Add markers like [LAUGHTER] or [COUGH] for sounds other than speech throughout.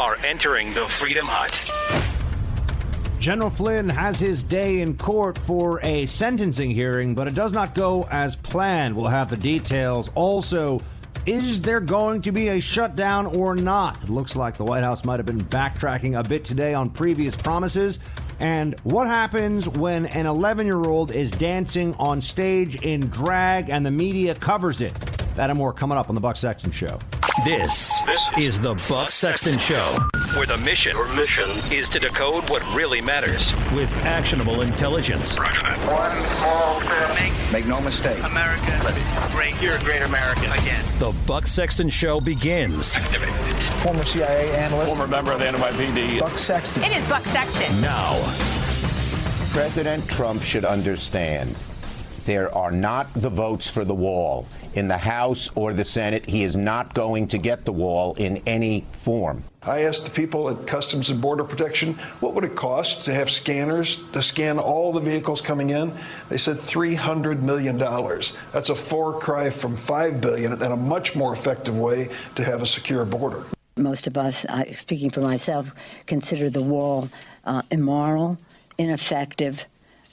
are entering the Freedom Hut. General Flynn has his day in court for a sentencing hearing, but it does not go as planned. We'll have the details. Also, is there going to be a shutdown or not? It looks like the White House might have been backtracking a bit today on previous promises. And what happens when an 11 year old is dancing on stage in drag and the media covers it? That and more coming up on the Buck Sexton Show. This, this is the Buck Sexton Show, where the mission, Your mission is to decode what really matters with actionable intelligence. Roger that. One small step. Make, Make no mistake. America, Ready. great. You're a great American again. The Buck Sexton Show begins. Activate. Former CIA analyst. Former member of the NYPD. Buck Sexton. It is Buck Sexton. Now. President Trump should understand there are not the votes for the wall in the House or the Senate. He is not going to get the wall in any form. I asked the people at Customs and Border Protection, what would it cost to have scanners to scan all the vehicles coming in? They said $300 million. That's a far cry from 5 billion and a much more effective way to have a secure border. Most of us, speaking for myself, consider the wall uh, immoral, ineffective,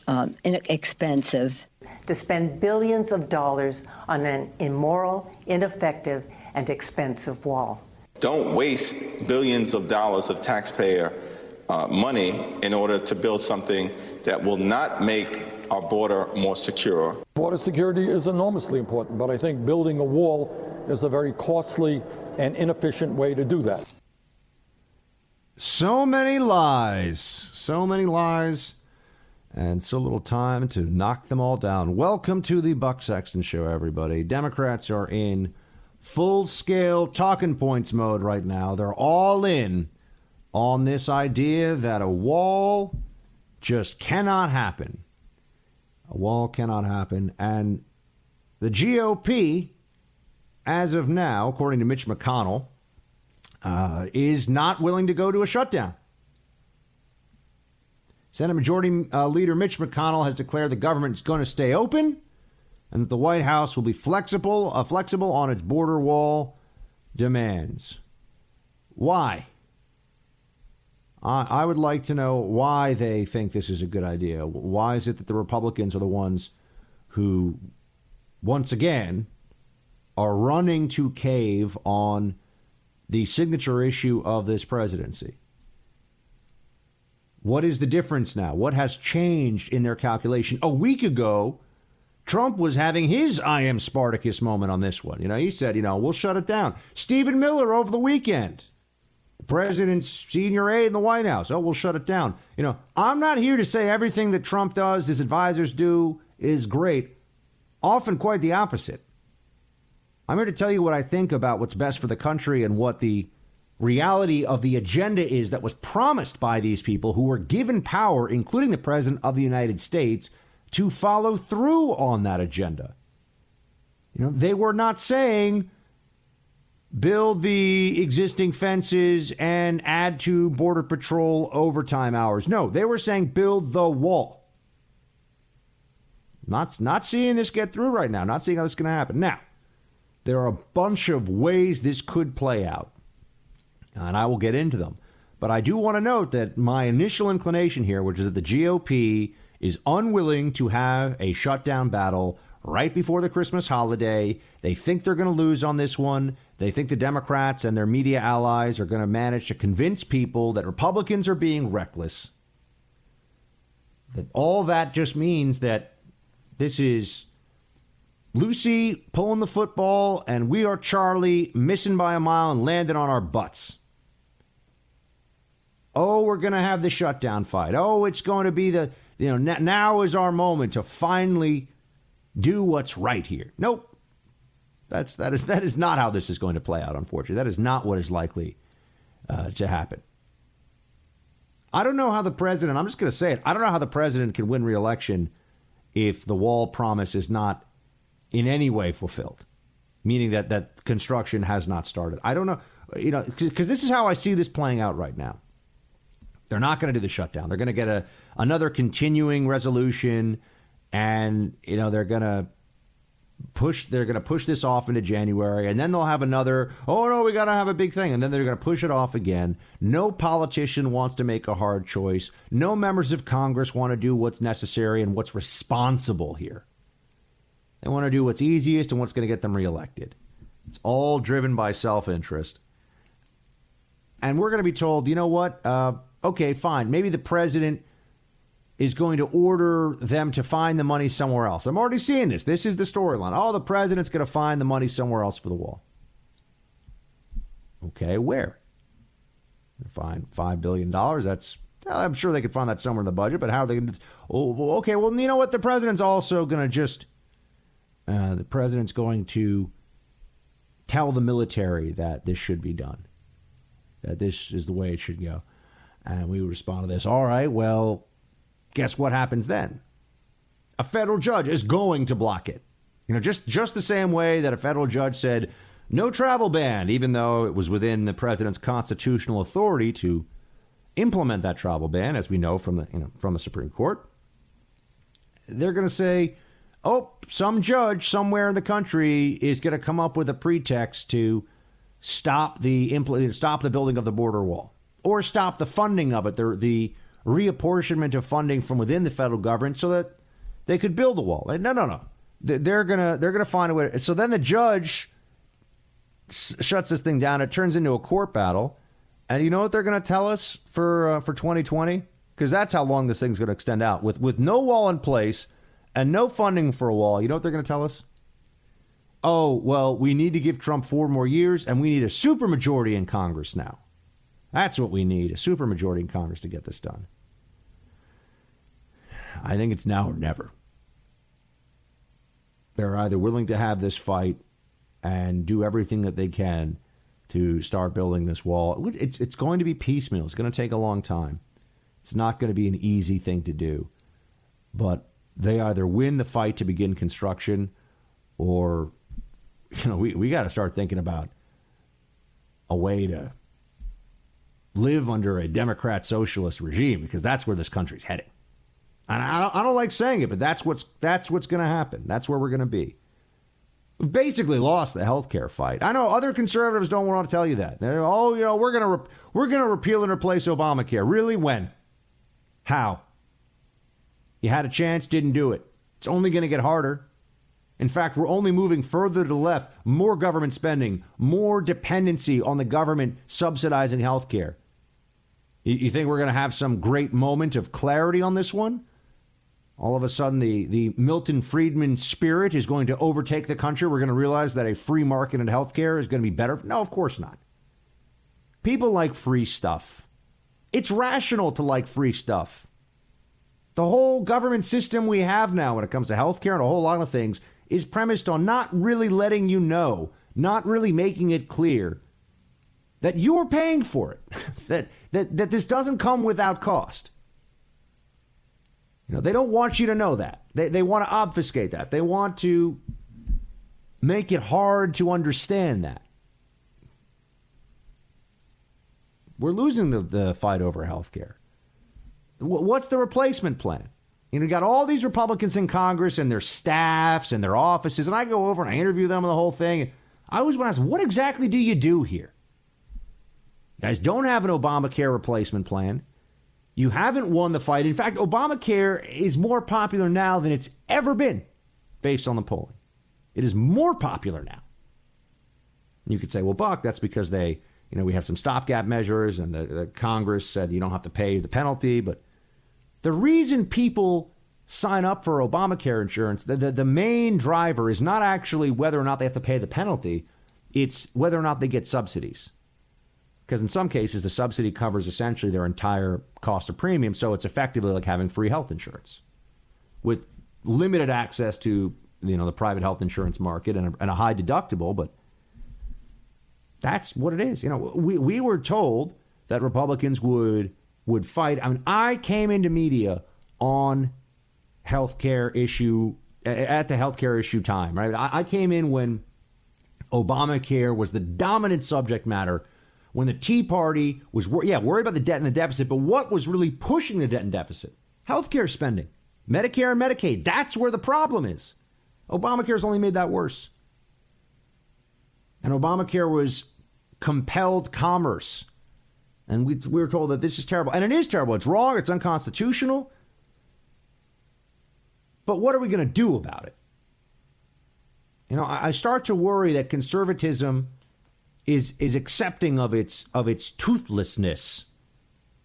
uh, inexpensive, to spend billions of dollars on an immoral, ineffective, and expensive wall. Don't waste billions of dollars of taxpayer uh, money in order to build something that will not make our border more secure. Border security is enormously important, but I think building a wall is a very costly and inefficient way to do that. So many lies. So many lies and so little time to knock them all down. Welcome to the Buck Sexton Show, everybody. Democrats are in full scale talking points mode right now. They're all in on this idea that a wall just cannot happen. A wall cannot happen. And the GOP, as of now, according to Mitch McConnell, uh, is not willing to go to a shutdown. Senate Majority uh, Leader Mitch McConnell has declared the government is going to stay open and that the White House will be flexible, uh, flexible on its border wall demands. Why? I, I would like to know why they think this is a good idea. Why is it that the Republicans are the ones who, once again, are running to cave on the signature issue of this presidency? What is the difference now? What has changed in their calculation? A week ago, Trump was having his I am Spartacus moment on this one. You know, he said, you know, we'll shut it down. Stephen Miller over the weekend, the president's senior aide in the White House. Oh, we'll shut it down. You know, I'm not here to say everything that Trump does, his advisors do, is great. Often quite the opposite. I'm here to tell you what I think about what's best for the country and what the reality of the agenda is that was promised by these people who were given power, including the President of the United States, to follow through on that agenda. You know, they were not saying build the existing fences and add to Border Patrol overtime hours. No, they were saying build the wall. Not, not seeing this get through right now, not seeing how this is going to happen. Now, there are a bunch of ways this could play out and I will get into them. But I do want to note that my initial inclination here, which is that the GOP is unwilling to have a shutdown battle right before the Christmas holiday. They think they're going to lose on this one. They think the Democrats and their media allies are going to manage to convince people that Republicans are being reckless. That all that just means that this is Lucy pulling the football and we are Charlie missing by a mile and landing on our butts. Oh, we're going to have the shutdown fight. Oh, it's going to be the, you know, now is our moment to finally do what's right here. Nope. That's, that, is, [LAUGHS] that is not how this is going to play out, unfortunately. That is not what is likely uh, to happen. I don't know how the president, I'm just going to say it, I don't know how the president can win reelection if the wall promise is not in any way fulfilled, meaning that, that construction has not started. I don't know, you know, because this is how I see this playing out right now. They're not going to do the shutdown. They're going to get a another continuing resolution, and you know they're going to push they're going to push this off into January and then they'll have another oh no we got to have a big thing and then they're going to push it off again. No politician wants to make a hard choice. No members of congress want to do what's necessary and what's responsible here. They want to do what's easiest and what's going to get them reelected. It's all driven by self-interest. And we're going to be told you know what? Uh, okay fine maybe the president is going to order them to find the money somewhere else. I'm already seeing this. This is the storyline. Oh, the president's going to find the money somewhere else for the wall. Okay, where? Find $5 billion. That's, I'm sure they could find that somewhere in the budget, but how are they going to? Oh, okay, well, you know what? The president's also going to just, uh, the president's going to tell the military that this should be done, that this is the way it should go. And we respond to this. All right, well, guess what happens then? A federal judge is going to block it. You know, just just the same way that a federal judge said no travel ban, even though it was within the president's constitutional authority to implement that travel ban, as we know from the you know from the Supreme Court. They're going to say, "Oh, some judge somewhere in the country is going to come up with a pretext to stop the impl- stop the building of the border wall or stop the funding of it, the the reapportionment of funding from within the federal government so that they could build the wall. No, no, no. They're gonna they're gonna find a way. So then the judge shuts this thing down. It turns into a court battle, and you know what they're gonna tell us for uh, for 2020? Because that's how long this thing's gonna extend out. With with no wall in place and no funding for a wall, you know what they're gonna tell us? Oh well, we need to give Trump four more years, and we need a supermajority in Congress now. That's what we need a supermajority in Congress to get this done. I think it's now or never. They're either willing to have this fight and do everything that they can to start building this wall. It's, it's going to be piecemeal. It's going to take a long time. It's not going to be an easy thing to do. But they either win the fight to begin construction or, [LAUGHS] you know, we, we got to start thinking about a way to live under a Democrat socialist regime because that's where this country's heading. And I don't, I don't like saying it, but that's what's that's what's going to happen. That's where we're going to be. We've basically lost the health care fight. I know other conservatives don't want to tell you that. They're, oh, you know, we're going to re- we're going to repeal and replace Obamacare. Really? When? How? You had a chance, didn't do it. It's only going to get harder. In fact, we're only moving further to the left. More government spending, more dependency on the government subsidizing health care. You, think we're going to have some great moment of clarity on this one? all of a sudden the, the Milton Friedman spirit is going to overtake the country. We're going to realize that a free market in healthcare is going to be better. No, of course not. People like free stuff. It's rational to like free stuff. The whole government system we have now when it comes to healthcare and a whole lot of things is premised on not really letting you know, not really making it clear that you're paying for it, [LAUGHS] that, that, that this doesn't come without cost. You know, they don't want you to know that. They, they want to obfuscate that. They want to make it hard to understand that. We're losing the, the fight over health care. What's the replacement plan? You know, you got all these Republicans in Congress and their staffs and their offices, and I go over and I interview them and the whole thing. I always want to ask, what exactly do you do here? Guys don't have an Obamacare replacement plan. You haven't won the fight. In fact, Obamacare is more popular now than it's ever been based on the polling. It is more popular now. You could say, well, Buck, that's because they, you know, we have some stopgap measures and the, the Congress said you don't have to pay the penalty. But the reason people sign up for Obamacare insurance, the, the, the main driver is not actually whether or not they have to pay the penalty, it's whether or not they get subsidies because in some cases the subsidy covers essentially their entire cost of premium, so it's effectively like having free health insurance with limited access to you know the private health insurance market and a, and a high deductible, but that's what it is. You know, we we were told that Republicans would would fight. I mean, I came into media on healthcare issue at the healthcare issue time, right? I, I came in when Obamacare was the dominant subject matter when the Tea Party was, yeah, worried about the debt and the deficit, but what was really pushing the debt and deficit? Healthcare spending, Medicare and Medicaid. That's where the problem is. Obamacare's only made that worse. And Obamacare was compelled commerce. And we, we were told that this is terrible. And it is terrible. It's wrong. It's unconstitutional. But what are we going to do about it? You know, I, I start to worry that conservatism is is accepting of its of its toothlessness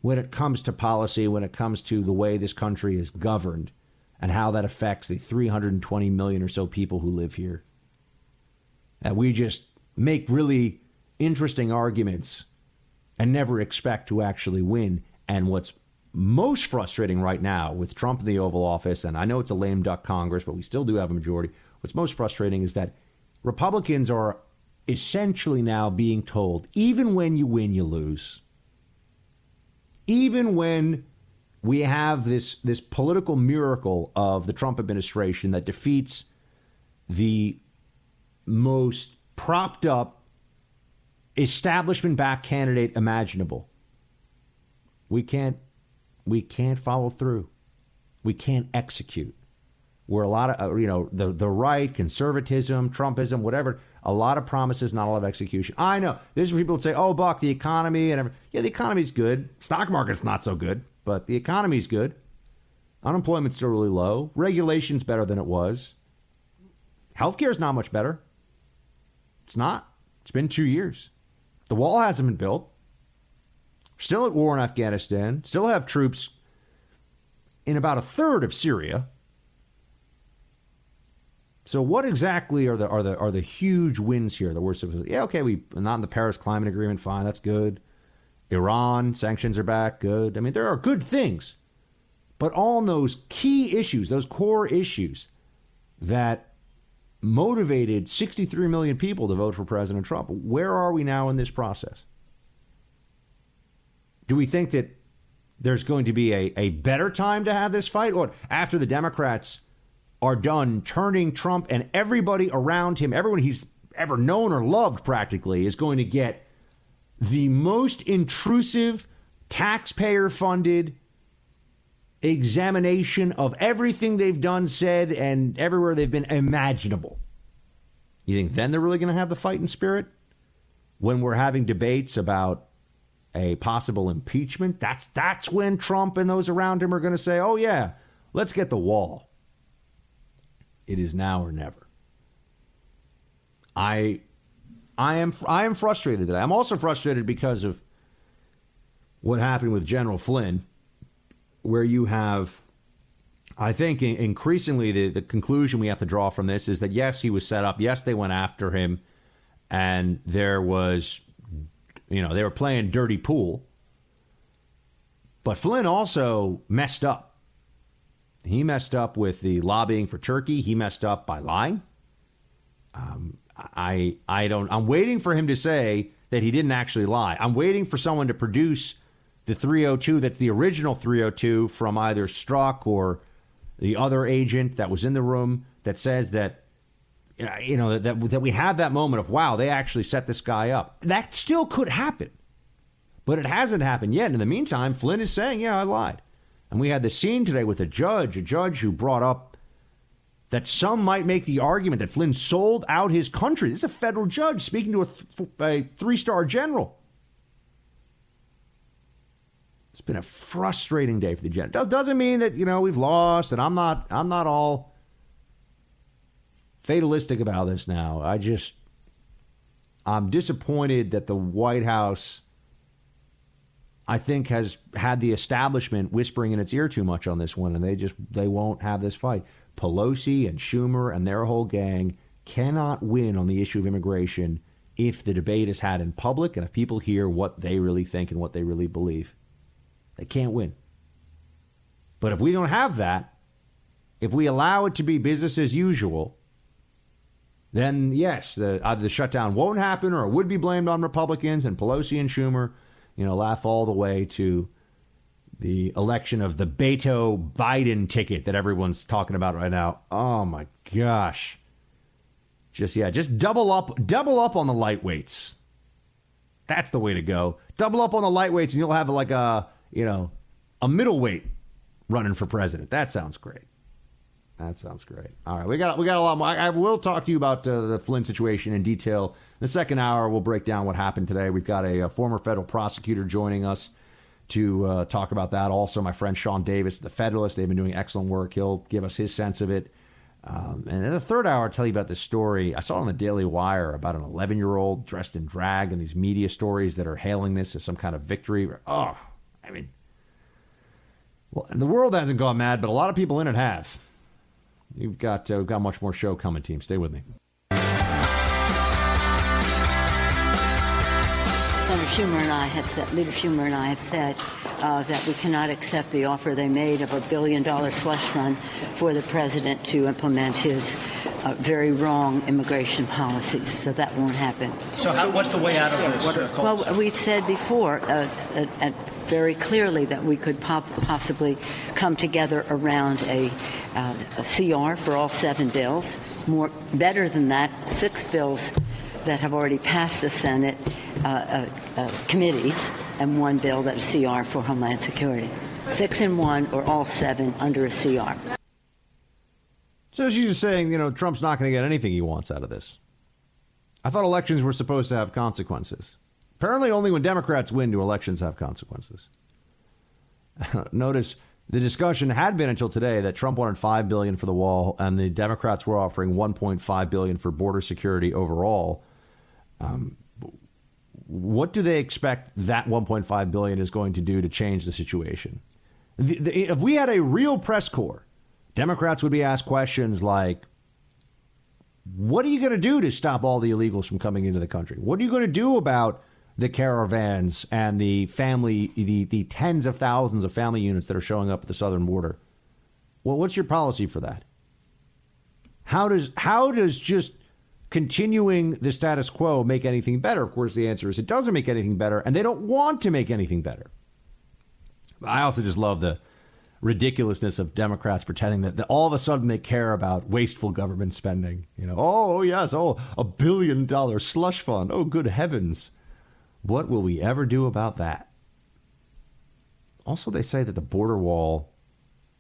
when it comes to policy, when it comes to the way this country is governed, and how that affects the 320 million or so people who live here. That we just make really interesting arguments and never expect to actually win. And what's most frustrating right now with Trump in the Oval Office, and I know it's a lame duck Congress, but we still do have a majority. What's most frustrating is that Republicans are essentially now being told even when you win, you lose. Even when we have this, this political miracle of the Trump administration that defeats the most propped up establishment backed candidate imaginable. We can't we can't follow through. We can't execute. We're a lot of uh, you know the the right, conservatism, Trumpism, whatever. A lot of promises, not a lot of execution. I know. There's people that say, "Oh, Buck, the economy and everything. yeah, the economy's good. Stock market's not so good, but the economy's good. Unemployment's still really low. Regulation's better than it was. Healthcare's not much better. It's not. It's been two years. The wall hasn't been built. Still at war in Afghanistan. Still have troops in about a third of Syria. So what exactly are the are the are the huge wins here that we're supposed Yeah, okay, we not in the Paris Climate Agreement, fine, that's good. Iran, sanctions are back, good. I mean, there are good things. But on those key issues, those core issues that motivated 63 million people to vote for President Trump. Where are we now in this process? Do we think that there's going to be a, a better time to have this fight? Or after the Democrats are done turning Trump and everybody around him, everyone he's ever known or loved practically, is going to get the most intrusive, taxpayer funded examination of everything they've done, said, and everywhere they've been imaginable. You think then they're really going to have the fighting spirit? When we're having debates about a possible impeachment, that's that's when Trump and those around him are going to say, "Oh yeah, let's get the wall." It is now or never. I I am I am frustrated that I'm also frustrated because of what happened with General Flynn where you have, I think, increasingly the, the conclusion we have to draw from this is that yes, he was set up. Yes, they went after him, and there was, you know, they were playing dirty pool. But Flynn also messed up. He messed up with the lobbying for Turkey. He messed up by lying. Um, I I don't. I'm waiting for him to say that he didn't actually lie. I'm waiting for someone to produce the 302 that's the original 302 from either Strzok or the other agent that was in the room that says that you know that, that we have that moment of wow they actually set this guy up that still could happen but it hasn't happened yet in the meantime flynn is saying yeah i lied and we had the scene today with a judge a judge who brought up that some might make the argument that flynn sold out his country this is a federal judge speaking to a, th- a three-star general it's been a frustrating day for the Jets. Doesn't mean that you know we've lost, and I'm not. I'm not all fatalistic about this now. I just I'm disappointed that the White House, I think, has had the establishment whispering in its ear too much on this one, and they just they won't have this fight. Pelosi and Schumer and their whole gang cannot win on the issue of immigration if the debate is had in public and if people hear what they really think and what they really believe. They can't win. But if we don't have that, if we allow it to be business as usual, then yes, the, either the shutdown won't happen or it would be blamed on Republicans and Pelosi and Schumer, you know, laugh all the way to the election of the Beto Biden ticket that everyone's talking about right now. Oh my gosh. Just yeah, just double up double up on the lightweights. That's the way to go. Double up on the lightweights and you'll have like a you know, a middleweight running for president. That sounds great. That sounds great. All right, we got we got a lot more. I, I will talk to you about uh, the Flynn situation in detail. The second hour, we'll break down what happened today. We've got a, a former federal prosecutor joining us to uh, talk about that. Also, my friend Sean Davis, the Federalist, they've been doing excellent work. He'll give us his sense of it. Um, and in the third hour, I'll tell you about this story. I saw on the Daily Wire about an 11 year old dressed in drag and these media stories that are hailing this as some kind of victory. Oh, I mean, well, the world hasn't gone mad, but a lot of people in it have. You've got uh, we've got much more show coming, team. Stay with me. Senator Schumer and I have said, Leader Schumer and I have said uh, that we cannot accept the offer they made of a billion dollar slush fund for the president to implement his uh, very wrong immigration policies. So that won't happen. So, how, what's the way out of this? What Well, we've said before uh, uh, uh, very clearly that we could pop- possibly come together around a, uh, a CR for all seven bills. More better than that, six bills that have already passed the Senate uh, uh, uh, committees and one bill that is a CR for Homeland Security. Six in one or all seven under a CR. So she's just saying, you know, Trump's not going to get anything he wants out of this. I thought elections were supposed to have consequences. Apparently, only when Democrats win do elections have consequences. [LAUGHS] Notice the discussion had been until today that Trump wanted five billion for the wall, and the Democrats were offering 1.5 billion for border security overall. Um, what do they expect that 1.5 billion is going to do to change the situation? The, the, if we had a real press corps, Democrats would be asked questions like, "What are you going to do to stop all the illegals from coming into the country? What are you going to do about the caravans and the family, the, the tens of thousands of family units that are showing up at the southern border? Well, what's your policy for that? How does how does just continuing the status quo make anything better? Of course, the answer is it doesn't make anything better, and they don't want to make anything better. I also just love the ridiculousness of Democrats pretending that, that all of a sudden they care about wasteful government spending. You know, oh, oh yes, oh a billion dollar slush fund. Oh good heavens, what will we ever do about that? Also, they say that the border wall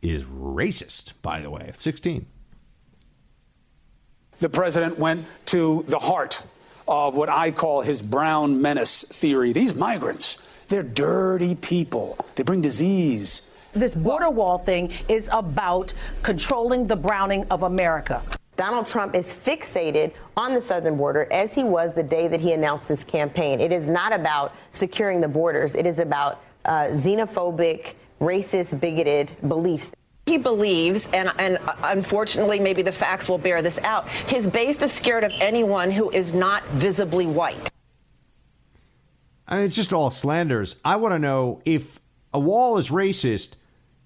is racist. By the way, sixteen the president went to the heart of what I call his brown menace theory. These migrants, they're dirty people, they bring disease. This border wall thing is about controlling the browning of America. Donald Trump is fixated on the southern border as he was the day that he announced this campaign. It is not about securing the borders, it is about uh, xenophobic, racist, bigoted beliefs. He believes, and, and unfortunately, maybe the facts will bear this out, his base is scared of anyone who is not visibly white. I mean, it's just all slanders. I want to know if a wall is racist,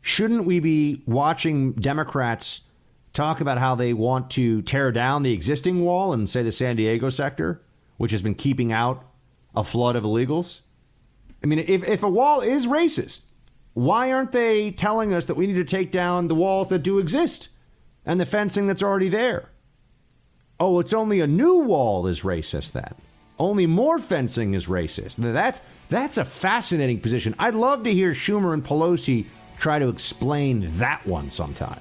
shouldn't we be watching Democrats talk about how they want to tear down the existing wall in, say, the San Diego sector, which has been keeping out a flood of illegals? I mean, if, if a wall is racist, why aren't they telling us that we need to take down the walls that do exist and the fencing that's already there? Oh, it's only a new wall is racist then. Only more fencing is racist. That's that's a fascinating position. I'd love to hear Schumer and Pelosi try to explain that one sometime.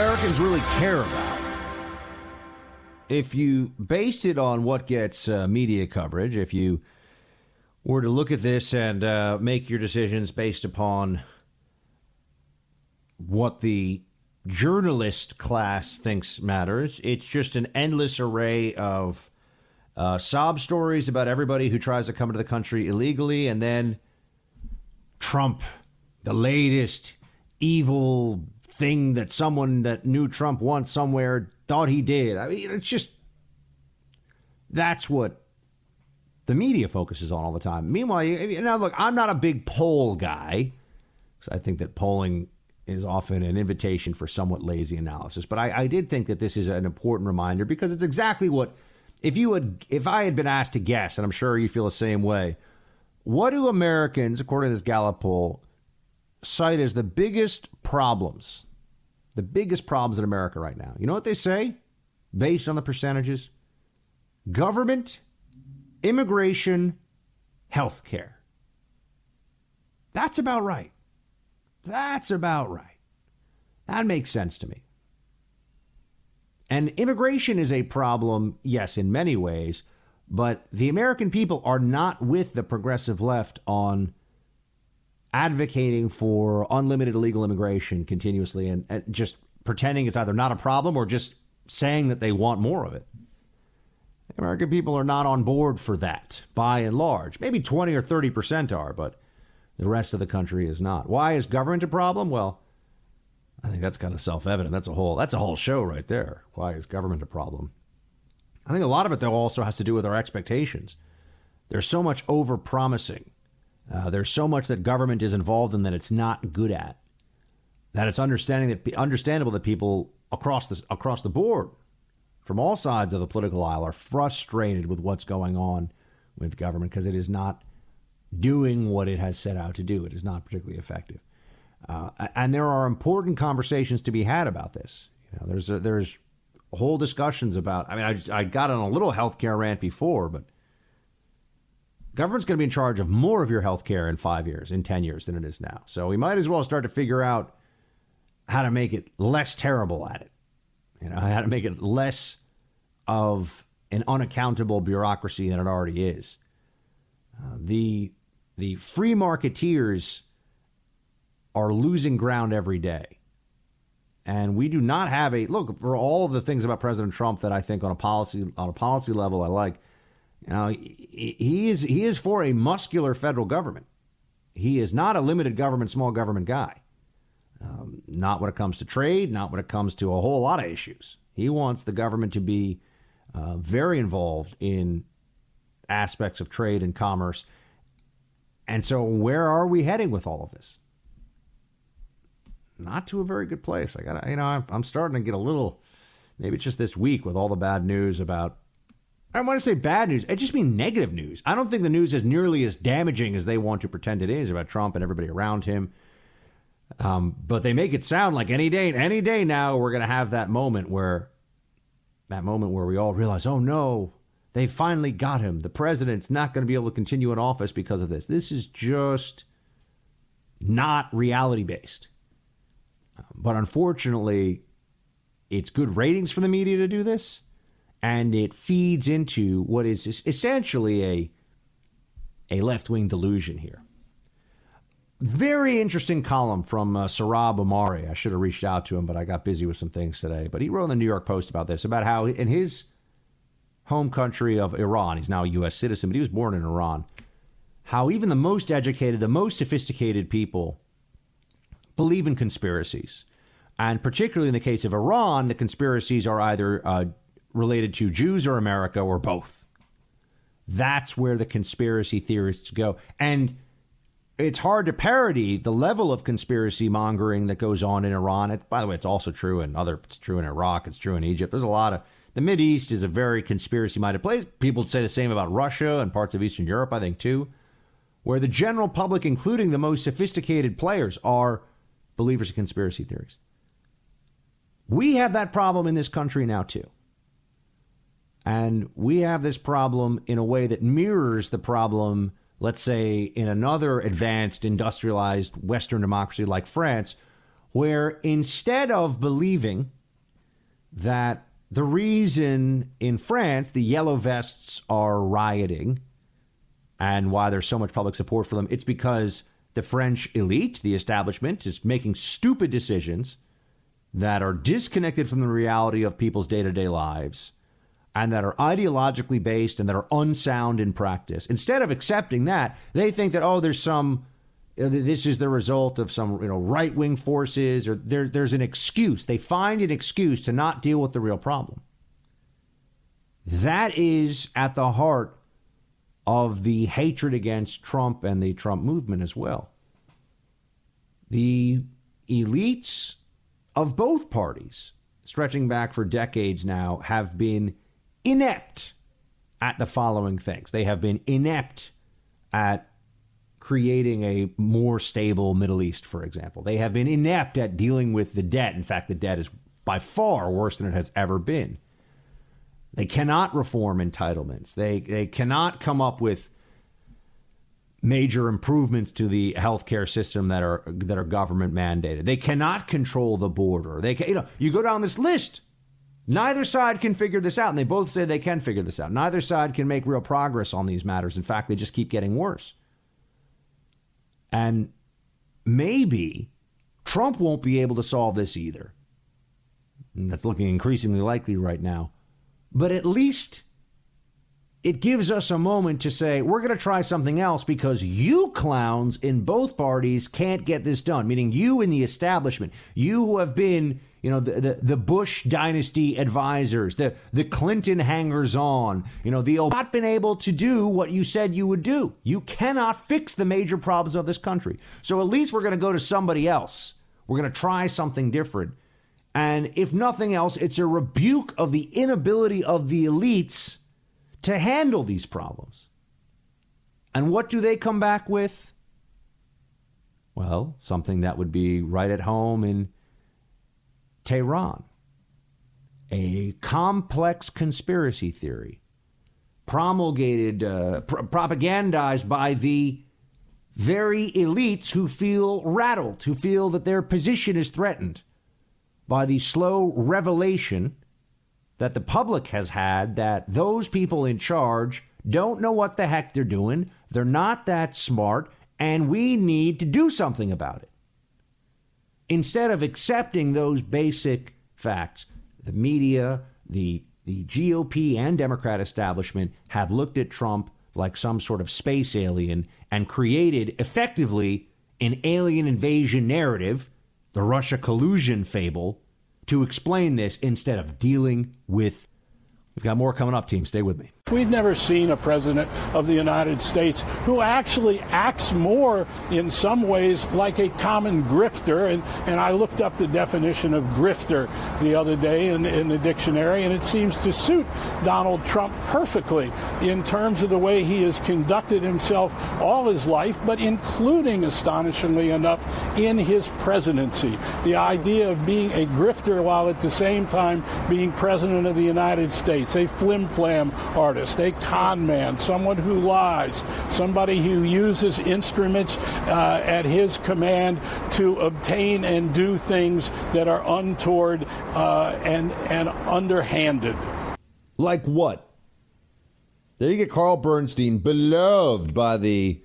Americans really care about? If you based it on what gets uh, media coverage, if you were to look at this and uh, make your decisions based upon what the journalist class thinks matters, it's just an endless array of uh, sob stories about everybody who tries to come into the country illegally, and then Trump, the latest evil thing that someone that knew Trump once somewhere thought he did. I mean, it's just that's what the media focuses on all the time. Meanwhile, you, now look, I'm not a big poll guy because I think that polling is often an invitation for somewhat lazy analysis. But I, I did think that this is an important reminder because it's exactly what if you had if I had been asked to guess, and I'm sure you feel the same way. What do Americans, according to this Gallup poll, cite as the biggest problems the biggest problems in America right now. You know what they say based on the percentages? Government, immigration, health care. That's about right. That's about right. That makes sense to me. And immigration is a problem, yes, in many ways, but the American people are not with the progressive left on advocating for unlimited illegal immigration continuously and, and, just pretending it's either not a problem or just saying that they want more of it. The American people are not on board for that by and large. Maybe 20 or 30% are, but the rest of the country is not. Why is government a problem? Well, I think that's kind of self-evident. That's a whole that's a whole show right there. Why is government a problem? I think a lot of it though also has to do with our expectations. There's so much over-promising. Uh, there's so much that government is involved in that it's not good at. That it's understanding that understandable that people across the across the board, from all sides of the political aisle, are frustrated with what's going on with government because it is not doing what it has set out to do. It is not particularly effective. Uh, and there are important conversations to be had about this. You know, there's a, there's whole discussions about. I mean, I, I got on a little healthcare rant before, but government's going to be in charge of more of your healthcare in five years, in ten years than it is now. So we might as well start to figure out how to make it less terrible at it. You know, how to make it less of an unaccountable bureaucracy than it already is. Uh, the the free marketeers are losing ground every day. And we do not have a look for all the things about President Trump that I think on a policy on a policy level I like. You know, he is he is for a muscular federal government. He is not a limited government, small government guy. Um, not when it comes to trade, not when it comes to a whole lot of issues. He wants the government to be uh, very involved in aspects of trade and commerce. And so, where are we heading with all of this? not to a very good place. I got, you know, I'm, I'm starting to get a little. Maybe it's just this week with all the bad news about. I don't want to say bad news. I just mean negative news. I don't think the news is nearly as damaging as they want to pretend it is about Trump and everybody around him. Um, but they make it sound like any day, any day now, we're going to have that moment where, that moment where we all realize, oh no, they finally got him. The president's not going to be able to continue in office because of this. This is just not reality based. But unfortunately, it's good ratings for the media to do this, and it feeds into what is essentially a, a left wing delusion here. Very interesting column from uh, Sohrab Ahmari. I should have reached out to him, but I got busy with some things today. But he wrote in the New York Post about this, about how in his home country of Iran, he's now a U.S. citizen, but he was born in Iran, how even the most educated, the most sophisticated people believe in conspiracies. And particularly in the case of Iran, the conspiracies are either uh, related to Jews or America or both. That's where the conspiracy theorists go. And it's hard to parody the level of conspiracy mongering that goes on in Iran. It, by the way, it's also true in other. It's true in Iraq. It's true in Egypt. There's a lot of the Mid East is a very conspiracy-minded place. People say the same about Russia and parts of Eastern Europe. I think too, where the general public, including the most sophisticated players, are believers in conspiracy theories. We have that problem in this country now, too. And we have this problem in a way that mirrors the problem, let's say, in another advanced, industrialized Western democracy like France, where instead of believing that the reason in France the yellow vests are rioting and why there's so much public support for them, it's because the French elite, the establishment, is making stupid decisions that are disconnected from the reality of people's day to day lives and that are ideologically based and that are unsound in practice. Instead of accepting that, they think that, oh, there's some. This is the result of some, you know, right-wing forces, or there, there's an excuse. They find an excuse to not deal with the real problem. That is at the heart of the hatred against Trump and the Trump movement as well. The elites of both parties, stretching back for decades now, have been inept at the following things. They have been inept at creating a more stable Middle East, for example. They have been inept at dealing with the debt. In fact, the debt is by far worse than it has ever been. They cannot reform entitlements. They, they cannot come up with major improvements to the healthcare system that are that are government mandated. They cannot control the border. They can, you know, you go down this list. Neither side can figure this out, and they both say they can figure this out. Neither side can make real progress on these matters. In fact, they just keep getting worse. And maybe Trump won't be able to solve this either. And that's looking increasingly likely right now. But at least it gives us a moment to say, we're going to try something else because you clowns in both parties can't get this done. Meaning you in the establishment, you who have been, you know, the, the, the Bush dynasty advisors, the, the Clinton hangers on, you know, the not been able to do what you said you would do. You cannot fix the major problems of this country. So at least we're going to go to somebody else. We're going to try something different. And if nothing else, it's a rebuke of the inability of the elites to handle these problems. And what do they come back with? Well, something that would be right at home in Tehran a complex conspiracy theory promulgated, uh, pr- propagandized by the very elites who feel rattled, who feel that their position is threatened by the slow revelation that the public has had that those people in charge don't know what the heck they're doing, they're not that smart, and we need to do something about it. Instead of accepting those basic facts, the media, the, the GOP, and Democrat establishment have looked at Trump like some sort of space alien and created effectively an alien invasion narrative, the Russia collusion fable, to explain this instead of dealing with. We've got more coming up, team. Stay with me. We've never seen a president of the United States who actually acts more in some ways like a common grifter. And, and I looked up the definition of grifter the other day in, in the dictionary, and it seems to suit Donald Trump perfectly in terms of the way he has conducted himself all his life, but including, astonishingly enough, in his presidency. The idea of being a grifter while at the same time being president of the United States, a flim flam artist artist, a con man, someone who lies, somebody who uses instruments uh, at his command to obtain and do things that are untoward uh, and, and underhanded. Like what? There you get Carl Bernstein, beloved by the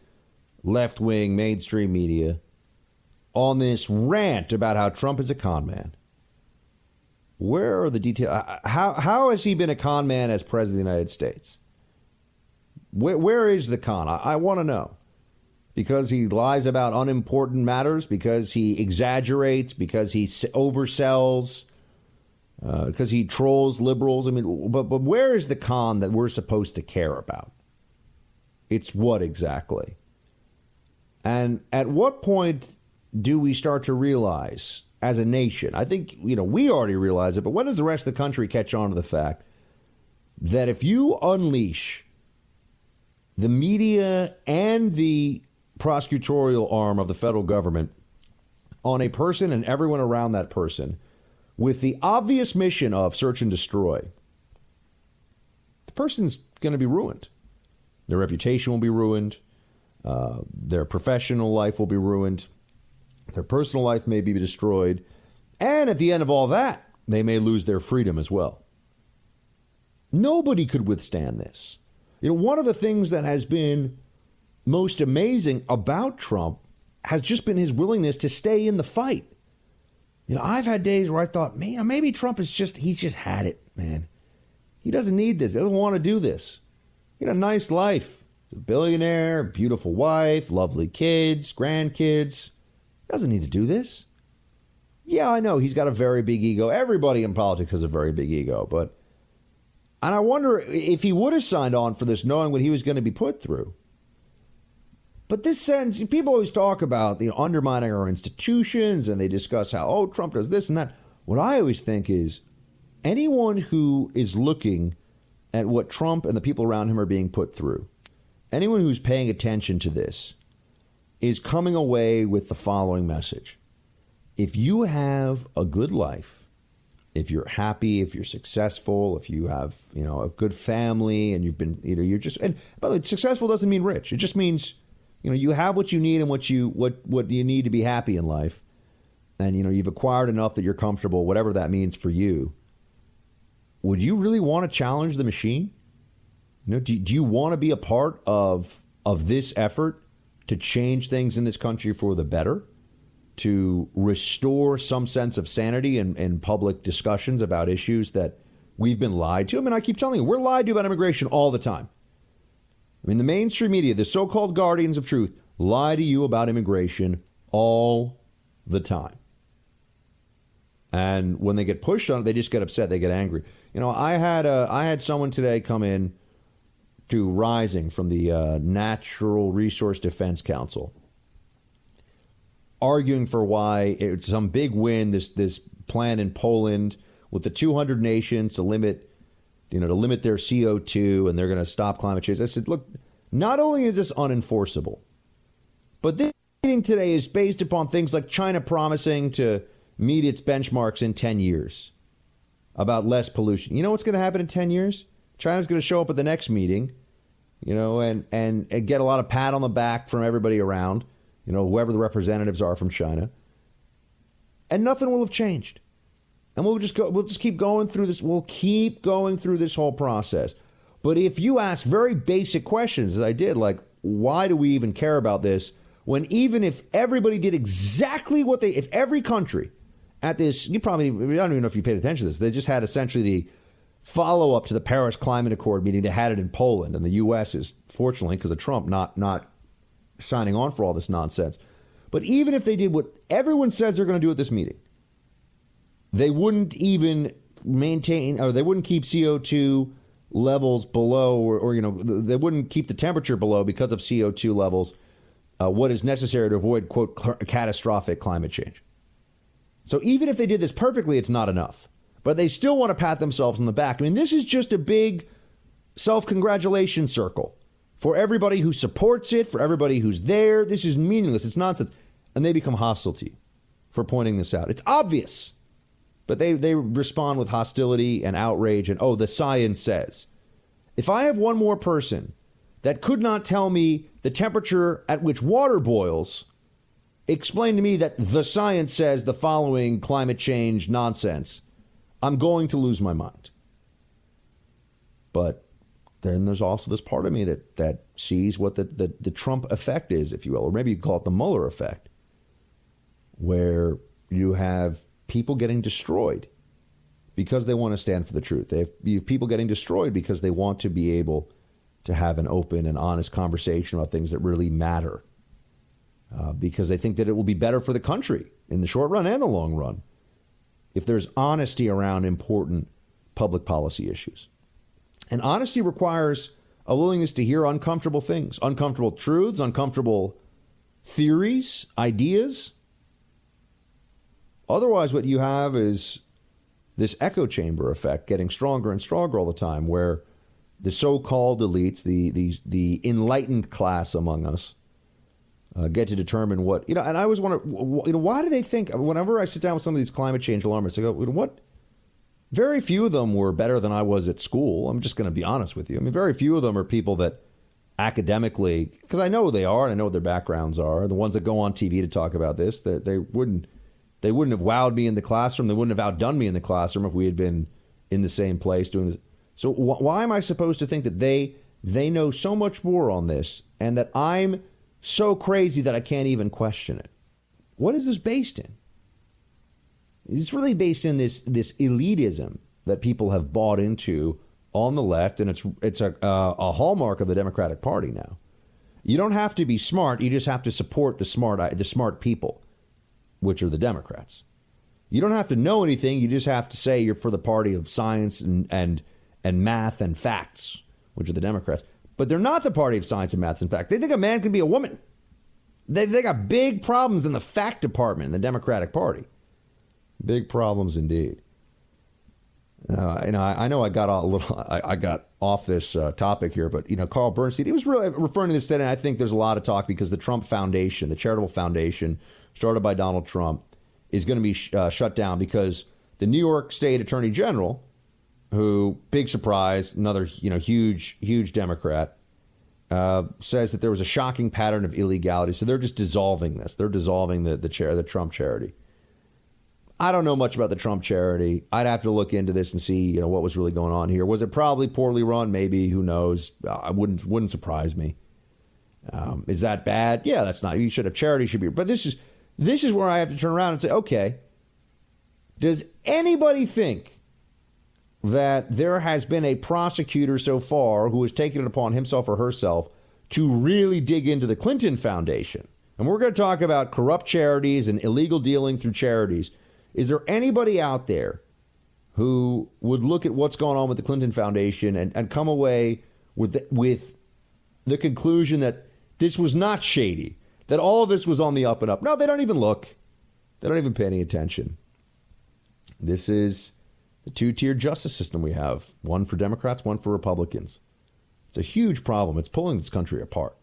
left wing mainstream media, on this rant about how Trump is a con man. Where are the details? Uh, how, how has he been a con man as president of the United States? Where, where is the con? I, I want to know. Because he lies about unimportant matters, because he exaggerates, because he oversells, uh, because he trolls liberals. I mean, but, but where is the con that we're supposed to care about? It's what exactly? And at what point do we start to realize as a nation. I think, you know, we already realize it, but when does the rest of the country catch on to the fact that if you unleash the media and the prosecutorial arm of the federal government on a person and everyone around that person with the obvious mission of search and destroy, the person's going to be ruined. Their reputation will be ruined. Uh, their professional life will be ruined. Their personal life may be destroyed. And at the end of all that, they may lose their freedom as well. Nobody could withstand this. You know, one of the things that has been most amazing about Trump has just been his willingness to stay in the fight. You know, I've had days where I thought, man, maybe Trump is just, he's just had it, man. He doesn't need this. He doesn't want to do this. He had a nice life. He's a billionaire, beautiful wife, lovely kids, grandkids. Doesn't need to do this. Yeah, I know he's got a very big ego. Everybody in politics has a very big ego, but and I wonder if he would have signed on for this knowing what he was going to be put through. But this sends people always talk about you know, undermining our institutions and they discuss how oh Trump does this and that. What I always think is anyone who is looking at what Trump and the people around him are being put through, anyone who's paying attention to this, is coming away with the following message. If you have a good life, if you're happy, if you're successful, if you have, you know, a good family and you've been, you know, you're just and by the way, successful doesn't mean rich. It just means, you know, you have what you need and what you what what you need to be happy in life. And you know, you've acquired enough that you're comfortable, whatever that means for you. Would you really want to challenge the machine? You know, do, do you want to be a part of of this effort to change things in this country for the better, to restore some sense of sanity in, in public discussions about issues that we've been lied to? I mean, I keep telling you, we're lied to about immigration all the time. I mean, the mainstream media, the so called guardians of truth, lie to you about immigration all the time. And when they get pushed on it, they just get upset. They get angry. You know, I had a, I had someone today come in to Rising from the uh, Natural Resource Defense Council, arguing for why it's some big win. This this plan in Poland with the 200 nations to limit, you know, to limit their CO2, and they're going to stop climate change. I said, look, not only is this unenforceable, but this meeting today is based upon things like China promising to meet its benchmarks in 10 years about less pollution. You know what's going to happen in 10 years? China's going to show up at the next meeting, you know, and, and, and get a lot of pat on the back from everybody around, you know, whoever the representatives are from China. And nothing will have changed. And we'll just go we'll just keep going through this we'll keep going through this whole process. But if you ask very basic questions as I did like why do we even care about this when even if everybody did exactly what they if every country at this you probably I don't even know if you paid attention to this. They just had essentially the follow up to the Paris Climate Accord meeting. They had it in Poland, and the U.S. is fortunately because of Trump not not signing on for all this nonsense. But even if they did what everyone says they're going to do at this meeting, they wouldn't even maintain or they wouldn't keep CO2 levels below, or, or you know, they wouldn't keep the temperature below because of CO2 levels. Uh, what is necessary to avoid quote catastrophic climate change. So even if they did this perfectly, it's not enough but they still want to pat themselves on the back. I mean, this is just a big self congratulation circle for everybody who supports it, for everybody who's there. This is meaningless. It's nonsense. And they become hostile to you for pointing this out. It's obvious. But they, they respond with hostility and outrage and, oh, the science says. If I have one more person that could not tell me the temperature at which water boils, explain to me that the science says the following climate change nonsense, I'm going to lose my mind. But then there's also this part of me that, that sees what the, the, the Trump effect is, if you will, or maybe you call it the Mueller effect, where you have people getting destroyed because they want to stand for the truth. They have, you have people getting destroyed because they want to be able to have an open and honest conversation about things that really matter. Uh, because they think that it will be better for the country in the short run and the long run if there's honesty around important public policy issues. And honesty requires a willingness to hear uncomfortable things, uncomfortable truths, uncomfortable theories, ideas. Otherwise, what you have is this echo chamber effect getting stronger and stronger all the time, where the so called elites, the, the, the enlightened class among us, uh, get to determine what you know. And I always wonder, you know, why do they think? Whenever I sit down with some of these climate change alarmists, I go, what? Very few of them were better than I was at school. I'm just going to be honest with you. I mean, very few of them are people that academically, because I know who they are and I know what their backgrounds are. The ones that go on TV to talk about this, they, they wouldn't they wouldn't have wowed me in the classroom. They wouldn't have outdone me in the classroom if we had been in the same place doing this. So wh- why am I supposed to think that they they know so much more on this and that I'm so crazy that I can't even question it. What is this based in? It's really based in this this elitism that people have bought into on the left, and it's it's a, uh, a hallmark of the Democratic Party now. You don't have to be smart; you just have to support the smart uh, the smart people, which are the Democrats. You don't have to know anything; you just have to say you're for the party of science and and and math and facts, which are the Democrats. But they're not the party of science and maths. In fact, they think a man can be a woman. They, they got big problems in the fact department in the Democratic Party. Big problems indeed. Uh, know, I, I, know I got a little, [LAUGHS] I, I got off this uh, topic here, but you know, Carl Bernstein, he was really referring to this today. And I think there's a lot of talk because the Trump Foundation, the charitable foundation started by Donald Trump, is going to be sh- uh, shut down because the New York State Attorney General, who big surprise, another you know huge huge Democrat, uh, says that there was a shocking pattern of illegality. So they're just dissolving this. They're dissolving the the chair the Trump charity. I don't know much about the Trump charity. I'd have to look into this and see, you know, what was really going on here. Was it probably poorly run? Maybe. Who knows? I wouldn't wouldn't surprise me. Um, is that bad? Yeah, that's not. You should have charity. Should be. But this is this is where I have to turn around and say, okay. Does anybody think that there has been a prosecutor so far who has taken it upon himself or herself to really dig into the Clinton Foundation? And we're going to talk about corrupt charities and illegal dealing through charities. Is there anybody out there who would look at what's going on with the Clinton Foundation and, and come away with the, with the conclusion that this was not shady, that all of this was on the up and up? No, they don't even look. They don't even pay any attention. This is the two tier justice system we have one for Democrats, one for Republicans. It's a huge problem. It's pulling this country apart.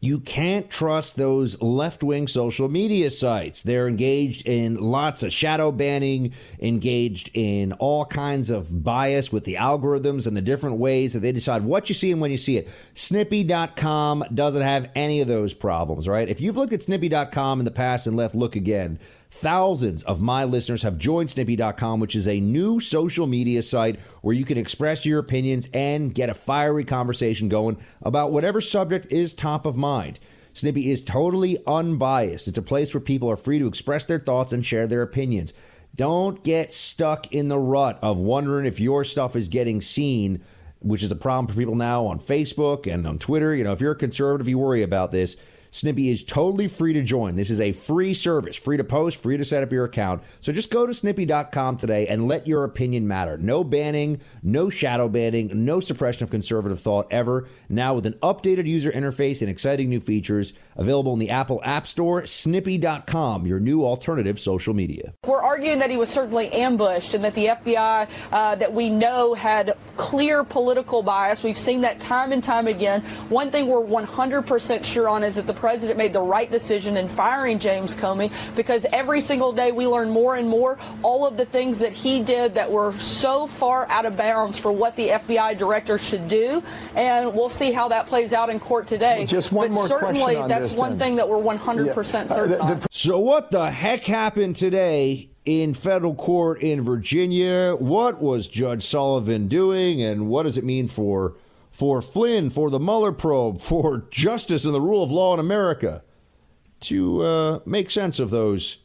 You can't trust those left wing social media sites. They're engaged in lots of shadow banning, engaged in all kinds of bias with the algorithms and the different ways that they decide what you see and when you see it. Snippy.com doesn't have any of those problems, right? If you've looked at Snippy.com in the past and left, look again. Thousands of my listeners have joined Snippy.com, which is a new social media site where you can express your opinions and get a fiery conversation going about whatever subject is top of mind. Snippy is totally unbiased. It's a place where people are free to express their thoughts and share their opinions. Don't get stuck in the rut of wondering if your stuff is getting seen, which is a problem for people now on Facebook and on Twitter. You know, if you're a conservative, you worry about this. Snippy is totally free to join. This is a free service, free to post, free to set up your account. So just go to snippy.com today and let your opinion matter. No banning, no shadow banning, no suppression of conservative thought ever. Now with an updated user interface and exciting new features available in the Apple App Store, snippy.com, your new alternative social media. We're arguing that he was certainly ambushed and that the FBI uh, that we know had clear political bias. We've seen that time and time again. One thing we're 100% sure on is that the president made the right decision in firing James Comey because every single day we learn more and more all of the things that he did that were so far out of bounds for what the FBI director should do. And we'll see how that plays out in court today. Just one but more certainly question on that's this, one then. thing that we're 100% Yeah. Uh, certain the- the- on. So, what the heck happened today in federal court in Virginia? What was Judge Sullivan doing, and what does it mean for for Flynn, for the Mueller probe, [LAUGHS] for justice and the rule of law in America? To uh, make sense of those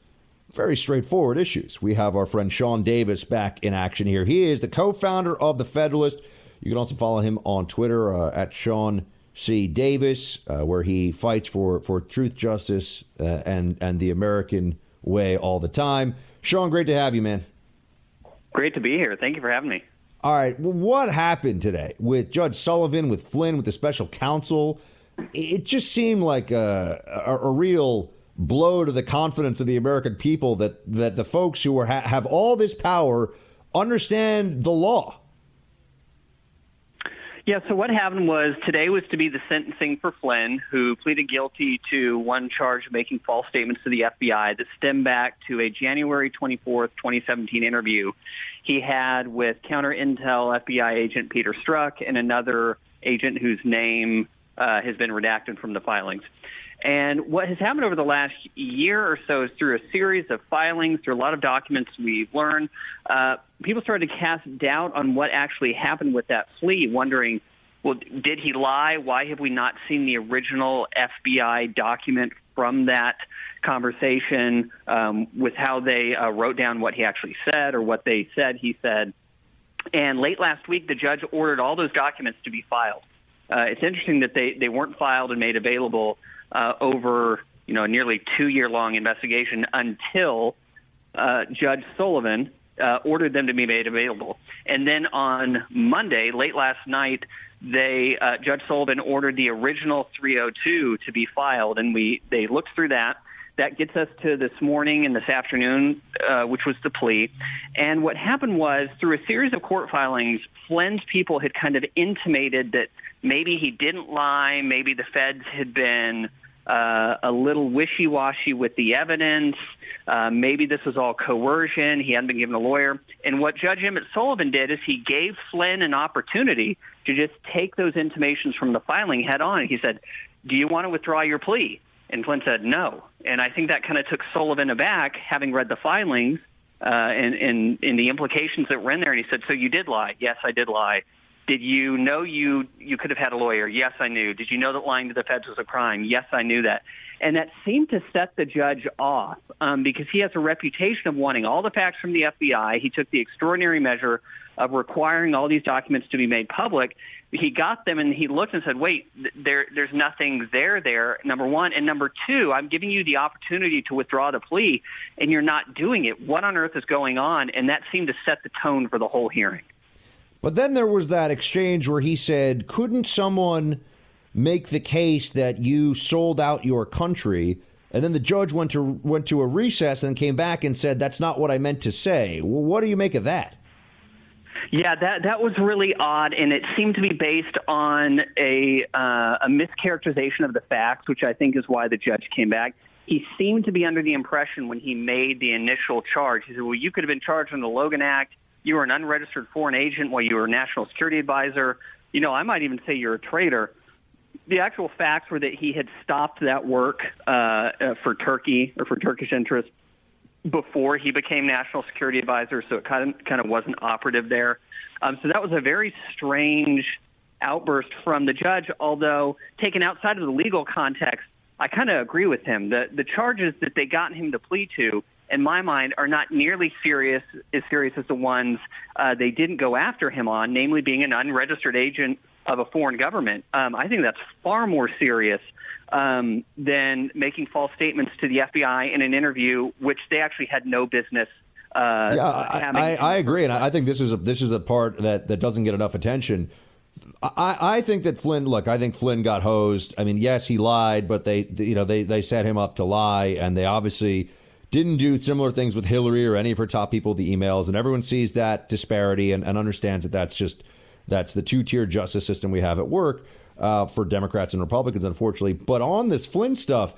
very straightforward issues, we have our friend Sean Davis back in action here. He is the co-founder of the Federalist. You can also follow him on Twitter uh, at Sean C. Davis, uh, where he fights for, for truth, justice, uh, and and the American way all the time. Sean, great to have you, man. Great to be here. Thank you for having me. All right, well, what happened today with Judge Sullivan, with Flynn, with the special counsel? It just seemed like a, a, a real blow to the confidence of the American people that that the folks who are, ha- have all this power understand the law. Yeah, so what happened was today was to be the sentencing for Flynn, who pleaded guilty to one charge of making false statements to the FBI that stem back to a January 24th, 2017 interview he had with counter intel FBI agent Peter Strzok and another agent whose name uh, has been redacted from the filings. And what has happened over the last year or so is through a series of filings, through a lot of documents we've learned, uh, people started to cast doubt on what actually happened with that plea, wondering, well, did he lie? Why have we not seen the original FBI document from that conversation um, with how they uh, wrote down what he actually said or what they said he said? And late last week, the judge ordered all those documents to be filed. Uh, it's interesting that they, they weren't filed and made available uh, over you know a nearly two year long investigation until uh, Judge Sullivan uh, ordered them to be made available. And then on Monday, late last night, they uh, Judge Sullivan ordered the original 302 to be filed, and we they looked through that. that gets us to this morning and this afternoon, uh, which was the plea. And what happened was, through a series of court filings, Flynn's people had kind of intimated that maybe he didn't lie, maybe the feds had been uh, a little wishy washy with the evidence. Uh, maybe this was all coercion. He hadn't been given a lawyer. And what Judge Emmett Sullivan did is he gave Flynn an opportunity to just take those intimations from the filing head on. He said, Do you want to withdraw your plea? And Flynn said, No. And I think that kind of took Sullivan aback, having read the filings. Uh, and, and, and the implications that were in there, and he said, "So you did lie? Yes, I did lie. Did you know you you could have had a lawyer? Yes, I knew. Did you know that lying to the feds was a crime? Yes, I knew that. And that seemed to set the judge off um, because he has a reputation of wanting all the facts from the FBI. He took the extraordinary measure of requiring all these documents to be made public. He got them and he looked and said, "Wait, there, there's nothing there. There, number one, and number two, I'm giving you the opportunity to withdraw the plea, and you're not doing it. What on earth is going on?" And that seemed to set the tone for the whole hearing. But then there was that exchange where he said, couldn't someone make the case that you sold out your country? And then the judge went to went to a recess and came back and said, "That's not what I meant to say." Well, what do you make of that? Yeah, that that was really odd, and it seemed to be based on a uh, a mischaracterization of the facts, which I think is why the judge came back. He seemed to be under the impression when he made the initial charge. He said, "Well, you could have been charged under the Logan Act you were an unregistered foreign agent while you were a national security advisor. You know, I might even say you're a traitor. The actual facts were that he had stopped that work uh, uh, for Turkey or for Turkish interests before he became national security advisor, so it kind of kind of wasn't operative there. Um, so that was a very strange outburst from the judge. Although taken outside of the legal context, I kind of agree with him. The the charges that they got him to plead to in my mind, are not nearly serious as serious as the ones uh, they didn't go after him on, namely being an unregistered agent of a foreign government. Um, I think that's far more serious um, than making false statements to the FBI in an interview, which they actually had no business. Uh, yeah, I, I, I, agree, and I think this is a this is a part that, that doesn't get enough attention. I, I think that Flynn. Look, I think Flynn got hosed. I mean, yes, he lied, but they, you know, they they set him up to lie, and they obviously didn't do similar things with Hillary or any of her top people, the emails, and everyone sees that disparity and, and understands that that's just that's the two tier justice system we have at work uh, for Democrats and Republicans, unfortunately. But on this Flynn stuff,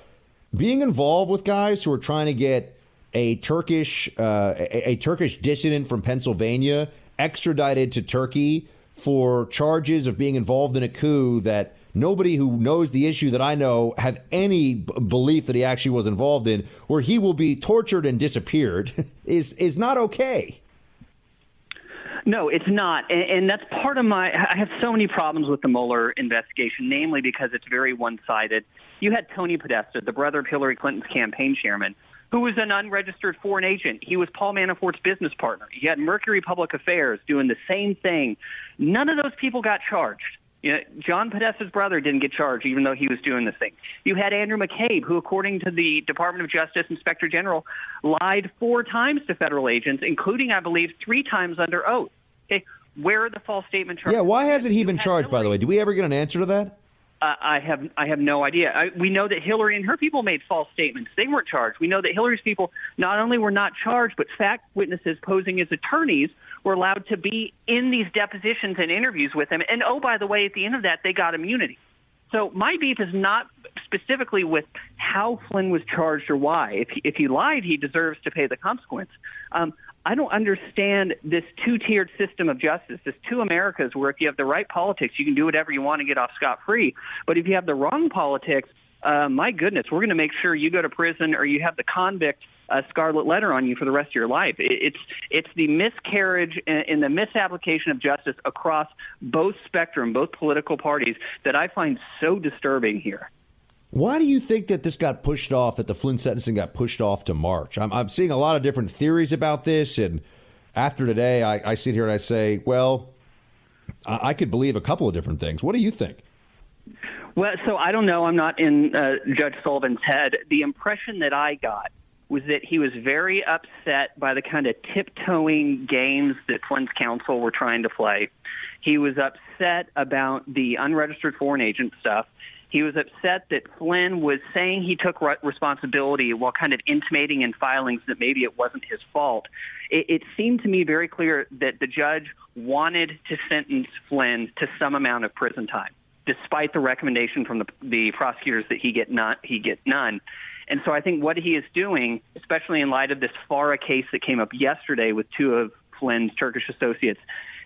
being involved with guys who are trying to get a Turkish uh, a, a Turkish dissident from Pennsylvania extradited to Turkey for charges of being involved in a coup that nobody who knows the issue that I know have any b- belief that he actually was involved in, where he will be tortured and disappeared, [LAUGHS] is is not okay. No, it's not, and, and that's part of my. I have so many problems with the Mueller investigation, namely because it's very one-sided. You had Tony Podesta, the brother of Hillary Clinton's campaign chairman, who was an unregistered foreign agent. He was Paul Manafort's business partner. He had Mercury Public Affairs doing the same thing. None of those people got charged. You know, John Podesta's brother didn't get charged, even though he was doing this thing. You had Andrew McCabe, who, according to the Department of Justice Inspector General, lied four times to federal agents, including, I believe, three times under oath. Okay, where are the false statement charges? Yeah, why hasn't he been charged? By the way, do we ever get an answer to that? Uh, I have I have no idea. I, we know that Hillary and her people made false statements. They weren't charged. We know that Hillary's people not only were not charged, but fact witnesses posing as attorneys were allowed to be in these depositions and interviews with him. And oh, by the way, at the end of that, they got immunity. So my beef is not specifically with how Flynn was charged or why. If he, if he lied, he deserves to pay the consequence. Um, I don't understand this two-tiered system of justice, this two Americas, where if you have the right politics, you can do whatever you want and get off scot-free. But if you have the wrong politics, uh, my goodness, we're going to make sure you go to prison or you have the convict uh, scarlet letter on you for the rest of your life. It's it's the miscarriage and, the misapplication of justice across both spectrum, both political parties, that I find so disturbing here. Why do you think that this got pushed off? That the Flynn sentencing got pushed off to March? I'm, I'm seeing a lot of different theories about this, and after today, I, I sit here and I say, well, I, I could believe a couple of different things. What do you think? Well, so I don't know. I'm not in uh, Judge Sullivan's head. The impression that I got was that he was very upset by the kind of tiptoeing games that Flynn's counsel were trying to play. He was upset about the unregistered foreign agent stuff. He was upset that Flynn was saying he took re- responsibility while kind of intimating in filings that maybe it wasn't his fault. It, it seemed to me very clear that the judge wanted to sentence Flynn to some amount of prison time, despite the recommendation from the, the prosecutors that he get not he get none. And so I think what he is doing, especially in light of this FARA case that came up yesterday with two of Flynn's Turkish associates,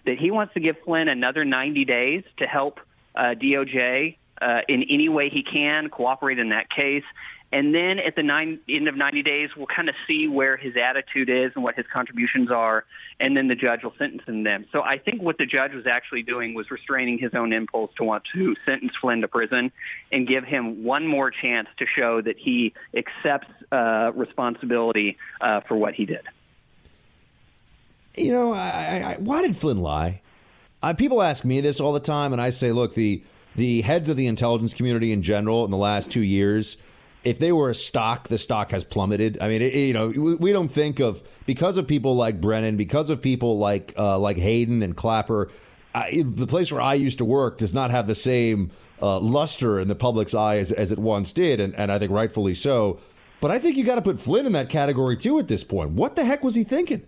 that he wants to give Flynn another 90 days to help uh, DOJ uh, in any way he can, cooperate in that case. And then at the nine, end of 90 days, we'll kind of see where his attitude is and what his contributions are, and then the judge will sentence them. So I think what the judge was actually doing was restraining his own impulse to want to sentence Flynn to prison and give him one more chance to show that he accepts uh, responsibility uh, for what he did. You know, I, I, why did Flynn lie? Uh, people ask me this all the time, and I say, look, the the heads of the intelligence community in general in the last two years, if they were a stock, the stock has plummeted. I mean, it, you know, we, don't think of because of people like Brennan, because of people like uh, like Hayden and Clapper. I, the place where I used to work does not have the same uh, luster in the public's eye as, as it once did, and, and I think rightfully so. But I think you got to put Flynn in that category too at this point. What the heck was he thinking?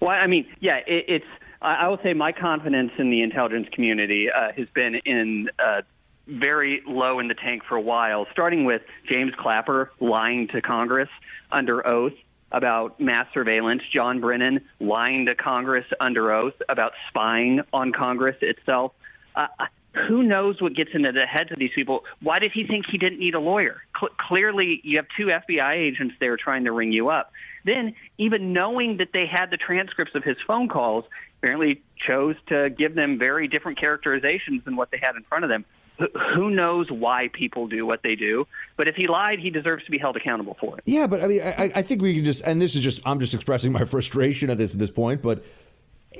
Well, I mean, yeah, it, it's I will say my confidence in the intelligence community uh, has been in uh, very low in the tank for a while, starting with James Clapper lying to Congress under oath about mass surveillance, John Brennan lying to Congress under oath about spying on Congress itself. Uh, who knows what gets into the heads of these people? Why did he think he didn't need a lawyer? Cl- clearly, you have two FBI agents there trying to ring you up. Then, even knowing that they had the transcripts of his phone calls, apparently chose to give them very different characterizations than what they had in front of them. Who knows why people do what they do? But if he lied, he deserves to be held accountable for it. Yeah, but I mean, I, I think we can just, and this is just, I'm just expressing my [LAUGHS] frustration at this at this point, but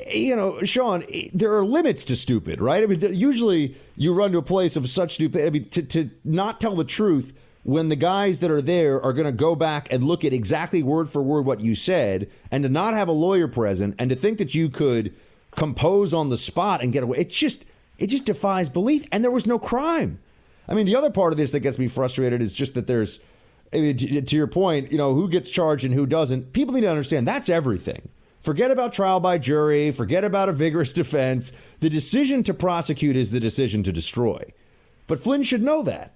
you know, Sean, eh, there are limits to stupid, right? I mean, usually you run to a place of such stupid. I mean, to, to not tell the truth when the guys that are there are going to go back and look at exactly word for word what you said, and to not have a lawyer present, and to think that you could compose on the spot and get away. It's just it just defies belief. And there was no crime. I mean, the other part of this that gets me frustrated is just that there's, I mean, to, your point, you know, who gets charged and who doesn't. People need to understand that's everything. Forget about trial by jury. Forget about a vigorous [LAUGHS] defense. The decision to prosecute is the decision to destroy. But Flynn should know that.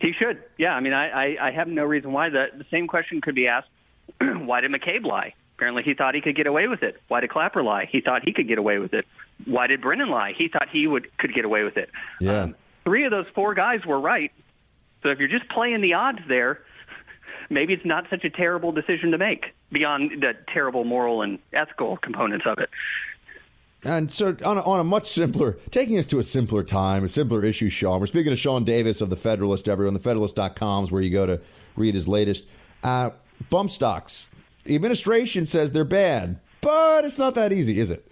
He should. Yeah. I mean, I, I, I have no reason why. The, the same question could be asked [CLEARS THROAT] why did McCabe lie? Apparently, he thought he could get away with it. Why did Clapper lie? He thought he could get away with it. Why did Brennan lie? He thought he would could get away with it. Yeah. Um, three of those four guys were right. So if you're just playing the odds there, maybe it's not such a terrible decision to make beyond the terrible moral and ethical components of it. And so, on a, on a much simpler, taking us to a simpler time, a simpler issue, Sean. We're speaking to Sean Davis of The Federalist, everyone. TheFederalist.com is where you go to read his latest. Uh, bump stocks. The administration says they're bad, but it's not that easy, is it?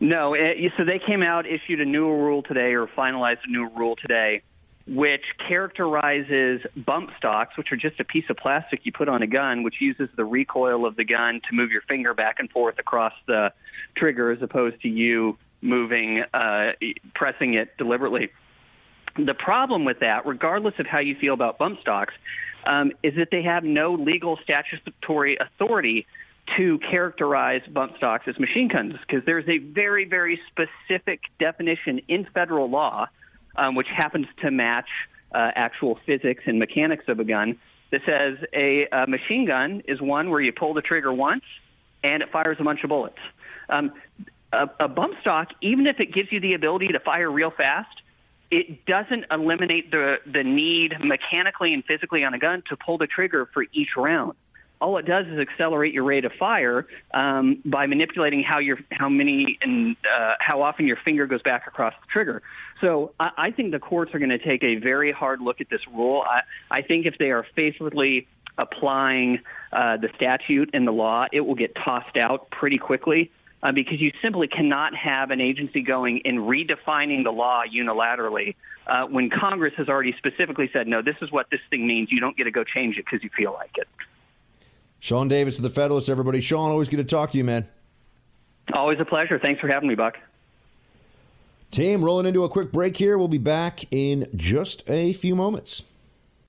No. It, so they came out, issued a new rule today, or finalized a new rule today, which characterizes bump stocks, which are just a piece of plastic you put on a gun, which uses the recoil of the gun to move your finger back and forth across the trigger as opposed to you moving, uh, pressing it deliberately. The problem with that, regardless of how you feel about bump stocks, um, is that they have no legal statutory authority to characterize bump stocks as machine guns because there's a very, very specific definition in federal law, um, which happens to match uh, actual physics and mechanics of a gun, that says a, a machine gun is one where you pull the trigger once and it fires a bunch of bullets. Um, a, a bump stock, even if it gives you the ability to fire real fast, it doesn't eliminate the, the need mechanically and physically on a gun to pull the trigger for each round. All it does is accelerate your rate of fire um, by manipulating how your how many and uh, how often your finger goes back across the trigger. So I, I think the courts are going to take a very hard look at this rule. I, I think if they are faithfully applying uh, the statute and the law, it will get tossed out pretty quickly uh, because you simply cannot have an agency going and redefining the law unilaterally uh, when Congress has already specifically said, no, this is what this thing means. You don't get to go change it because you feel like it. Sean Davis of the Federalist, everybody. Sean, always good to talk to you, man. Always a pleasure. Thanks for having me, Buck. Team, rolling into a quick break here. We'll be back in just a few moments.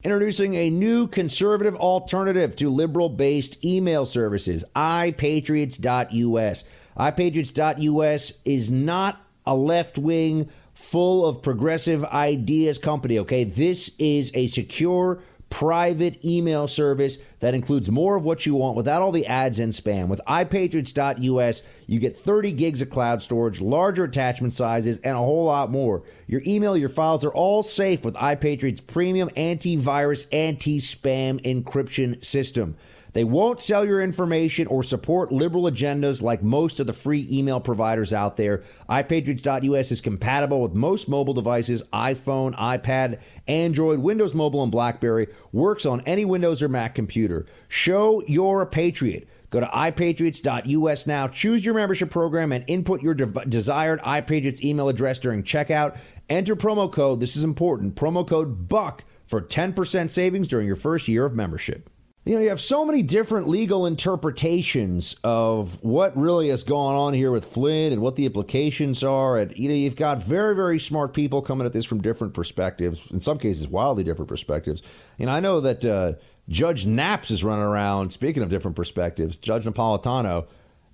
Introducing a new conservative alternative to liberal based email services, iPatriots.us. iPatriots.us is not a left wing, full of progressive ideas company, okay? This is a secure, private email service that includes more of what you want without all the ads and spam. With iPatriots.us, you get 30 gigs of cloud storage, larger attachment sizes, and a whole lot more. Your email, your files are all safe with iPatriots' premium antivirus, anti spam encryption system. They won't sell your information or support liberal agendas like most of the free email providers out there. iPatriots.us is compatible with most mobile devices iPhone, iPad, Android, Windows Mobile, and Blackberry. Works on any Windows or Mac computer. Show you're a patriot. Go to iPatriots.us now, choose your membership program, and input your de- desired iPatriots email address during checkout. Enter promo code, this is important, promo code BUCK for 10% savings during your first year of membership. You know, you have so many different legal interpretations of what really has gone on here with Flynn and what the implications are. And, you know, you've got very, very smart people coming at this from different perspectives, in some cases, wildly different perspectives. And I know that uh, Judge Naps is running around, speaking of different perspectives, Judge Napolitano,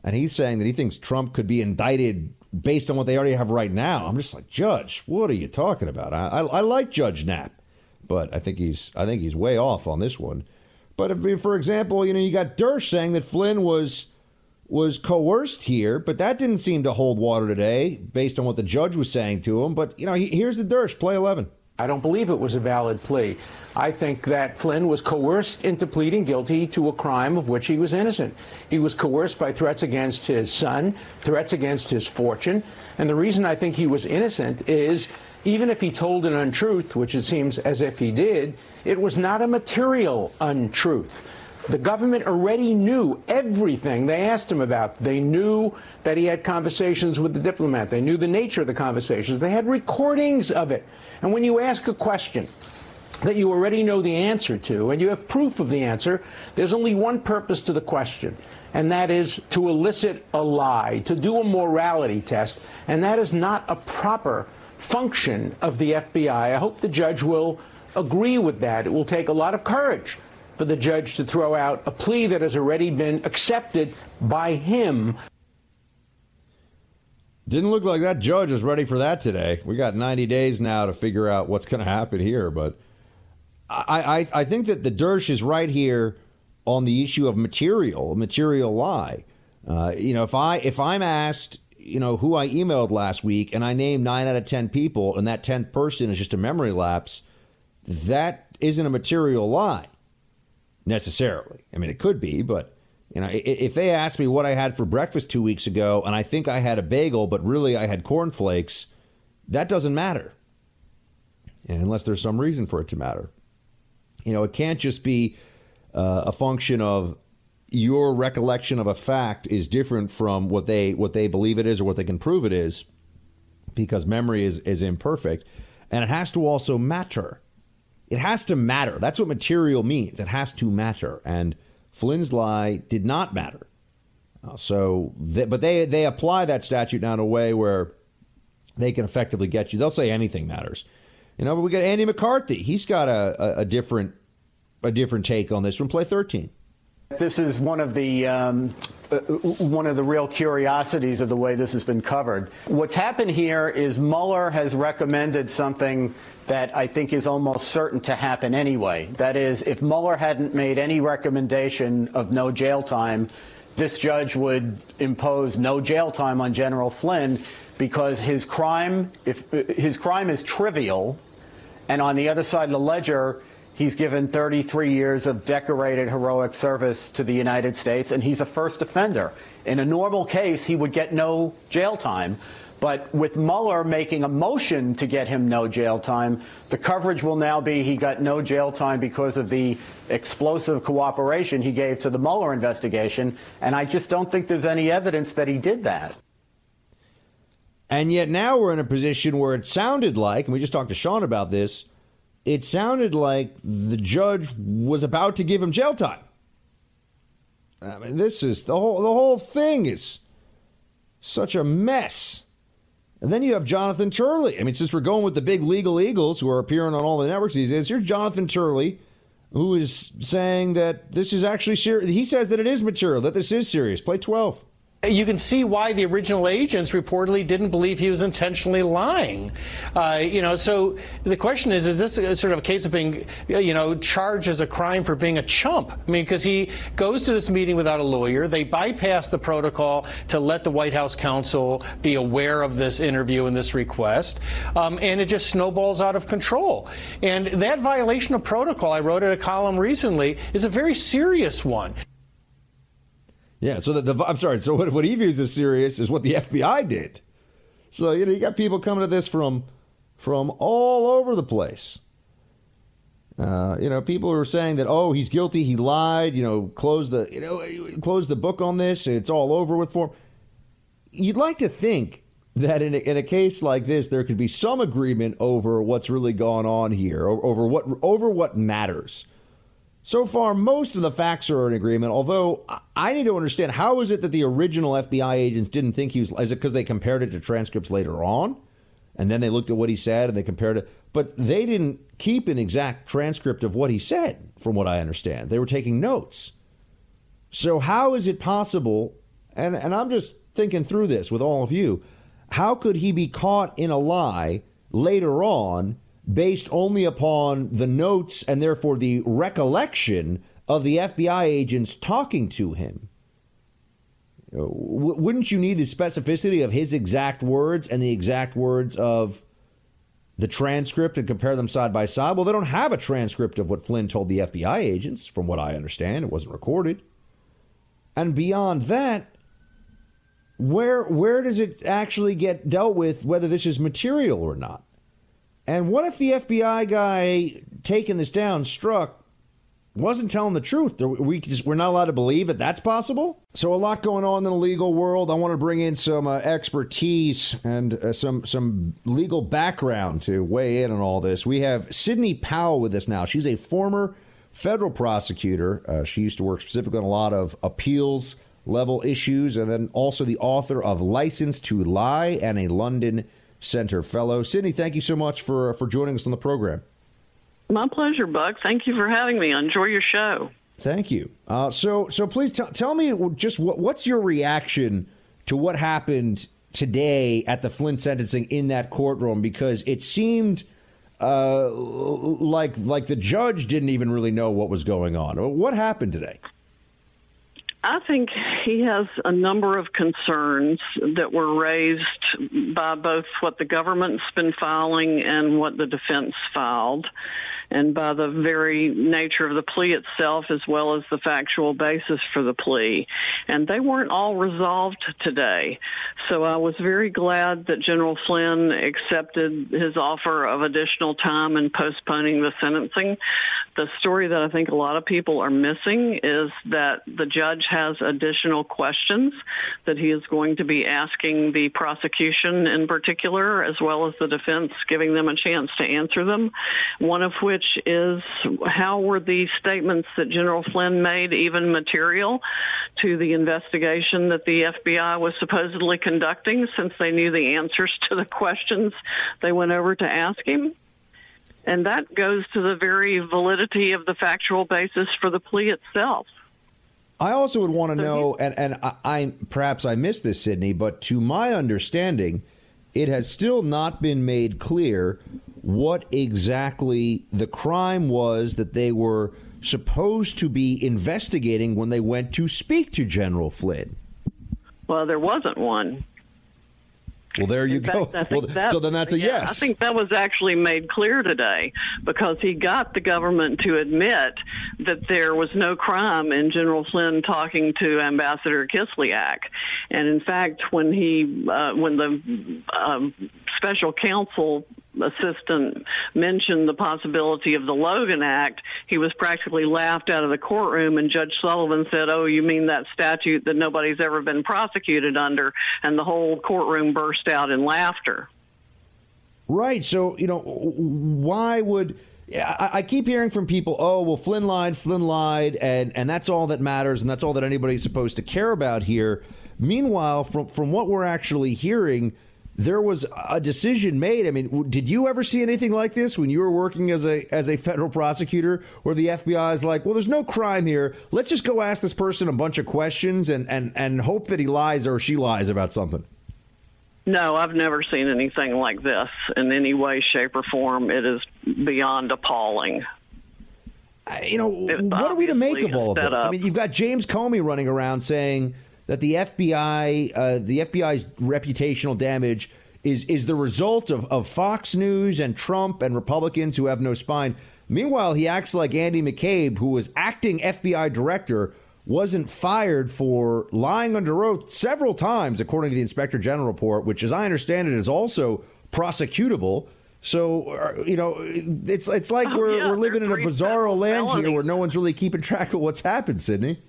and he's saying that he thinks Trump could be indicted based on what they already have right now. I'm just like, Judge, what are you talking about? I, I, I like Judge Nap, but I think he's I think he's way off on this one. But if, for example, you know, you got Dersh saying that Flynn was was coerced here, but that didn't seem to hold water today, based on what the judge was saying to him. But you know, here's the Dersh play eleven. I don't believe it was a valid plea. I think that Flynn was coerced into pleading guilty to a crime of which he was innocent. He was coerced by threats against his son, threats against his fortune. And the reason I think he was innocent is even if he told an untruth, which it seems as if he did, it was not a material untruth. The government already knew everything they asked him about. They knew that he had conversations with the diplomat. They knew the nature of the conversations. They had recordings of it. And when you ask a question that you already know the answer to, and you have proof of the answer, there's only one purpose to the question, and that is to elicit a lie, to do a morality test, and that is not a proper function of the FBI. I hope the judge will agree with that. It will take a lot of courage for the judge to throw out a plea that has already been accepted by him. Didn't look like that judge is ready for that today. We got 90 days now to figure out what's going to happen here. But I, I, I think that the Dersh is right here on the issue of material, material lie. Uh, you know, if I if I'm asked, you know, who I emailed last week, and I name nine out of ten people, and that tenth person is just a memory lapse, that isn't a material lie necessarily. I mean, it could be, but you know, if they asked me what I had for breakfast two weeks ago, and I think I had a bagel, but really I had cornflakes, that doesn't matter, unless there's some reason for it to matter. You know, it can't just be uh, a function of your recollection of a fact is different from what they what they believe it is or what they can prove it is, because memory is is imperfect, and it has to also matter. It has to matter. That's what material means. It has to matter. And Flynn's lie did not matter. Uh, so, they, but they they apply that statute now in a way where they can effectively get you. They'll say anything matters. You know, but we got Andy McCarthy. He's got a, a, a different a different take on this from Play 13. This is one of the um, uh, one of the real curiosities of the way this has been covered. What's happened here is Mueller has recommended something that I think is almost certain to happen anyway. That is, if Mueller hadn't made any recommendation of no jail time, this judge would impose no jail time on General Flynn because his crime, if his crime is trivial, and on the other side of the ledger, he's given 33 years of decorated heroic service to the United States, and he's a first offender. In a normal case, he would get no jail time. But with Mueller making a motion to get him no jail time, the coverage will now be he got no jail time because of the explosive cooperation he gave to the Mueller investigation. And I just don't think there's any evidence that he did that. And yet now we're in a position where it sounded like, and we just talked to Sean about this, it sounded like the judge was about to give him jail time. I mean, this is the whole the whole thing is such a mess. And then you have Jonathan Turley. I mean, since we're going with the big legal eagles who are appearing on all the networks these days, here's Jonathan Turley, who is saying that this is actually serious. He says that it is material, that this is serious. Play 12 you can see why the original agents reportedly didn't believe he was intentionally lying. Uh, you know, so the question is, is this a, sort of a case of being, you know, charged as a crime for being a chump? I mean, because he goes to this meeting without a lawyer. They bypass the protocol to let the White House counsel be aware of this interview and this request, um, and it just snowballs out of control. And that violation of protocol, I wrote in a column recently, is a very serious one. Yeah, so the, I'm sorry. So what, what he views as serious is what the FBI did. So you know you got people coming to this from from all over the place. Uh, you know, people are saying that oh he's guilty, he lied. You know, close the you know close the book on this. It's all over with for him. You'd like to think that in a, in a case like this there could be some agreement over what's really going on here, over what over what matters. So far, most of the facts are in agreement, although I need to understand how is it that the original FBI agents didn't think he was. Is it because they compared it to transcripts later on? And then they looked at what he said and they compared it. But they didn't keep an exact transcript of what he said, from what I understand. They were taking notes. So, how is it possible? And, and I'm just thinking through this with all of you. How could he be caught in a lie later on based only upon the notes and therefore the recollection of the FBI agents talking to him. Uh, wouldn't you need the specificity of his exact words and the exact words of the transcript and compare them side by side? Well, they don't have a transcript of what Flynn told the FBI agents, from what I understand. It wasn't recorded. And beyond that, where where does it actually get dealt with whether this is material or not? And what if the FBI guy taking this down, Strzok wasn't telling the truth? We just, we're not allowed to believe that that's possible. So a lot going on in the legal world. I want to bring in some uh, expertise and uh, some some legal background to weigh in on all this. We have Sidney Powell with us now. She's a former federal prosecutor. Uh, she used to work specifically on a lot of appeals level issues, and then also the author of License to Lie and a London Center Fellow. Sidney, thank you so much for, for joining us on the program. My pleasure, Buck. Thank you for having me. Enjoy your show. Thank you. Uh, so, so please t- tell me just what, what's your reaction to what happened today at the Flynn sentencing in that courtroom? Because it seemed uh, like like the judge didn't even really know what was going on. What happened today? I think he has a number of concerns that were raised by both what the government's been filing and what the defense filed and by the very nature of the plea itself as well as the factual basis for the plea. And they weren't all resolved today. So I was very glad that General Flynn accepted his offer of additional time in postponing the sentencing. The story that I think a lot of people are missing is that the judge has additional questions that he is going to be asking the prosecution in particular, as well as the defense, giving them a chance to answer them. One of which is how were the statements that General Flynn made even material to the investigation that the FBI was supposedly conducting since they knew the answers to the questions they went over to ask him? And that goes to the very validity of the factual basis for the plea itself. I also would want to know, and, and I, I perhaps I missed this, Sidney, but to my understanding, it has still not been made clear what exactly the crime was that they were supposed to be investigating when they went to speak to General Flynn. Well, there wasn't one. Well, there you fact, go. Well, that, so then that's a yeah, yes. I think that was actually made clear today because he got the government to admit that there was no crime in General Flynn talking to Ambassador Kislyak. And in fact, when he, uh, when the um, special counsel assistant mentioned the possibility of the Logan Act, he was practically laughed out of the courtroom, and Judge Sullivan said, Oh, you mean that statute that nobody's ever been prosecuted under? And the whole courtroom burst out in laughter. Right. So, you know, why would. I, keep hearing from people, oh, well, Flynn lied, Flynn lied, and, and that's all that matters, and that's all that anybody's supposed to care about here. Meanwhile, from, from what we're actually hearing, there was a decision made. I mean, did you ever see anything like this when you were working as a as a federal prosecutor, where the FBI is like, "Well, there's no crime here. Let's just go ask this person a bunch of questions and and and hope that he lies or she lies about something." No, I've never seen anything like this in any way, shape, or form. It is beyond appalling. You know, what are we to make of all of this? I mean, you've got James Comey running around saying that the FBI, uh, the FBI's reputational damage is is the result of, of Fox News and Trump and Republicans who have no spine. Meanwhile, he acts like Andy McCabe, who was acting FBI director, wasn't fired for lying under oath several times, according to the Inspector General report, which, as I understand it, is also prosecutable. So, uh, you know, it's it's like Oh, we're, yeah, we're living in a bizarro land here where no one's really keeping track of what's happened, Sidney.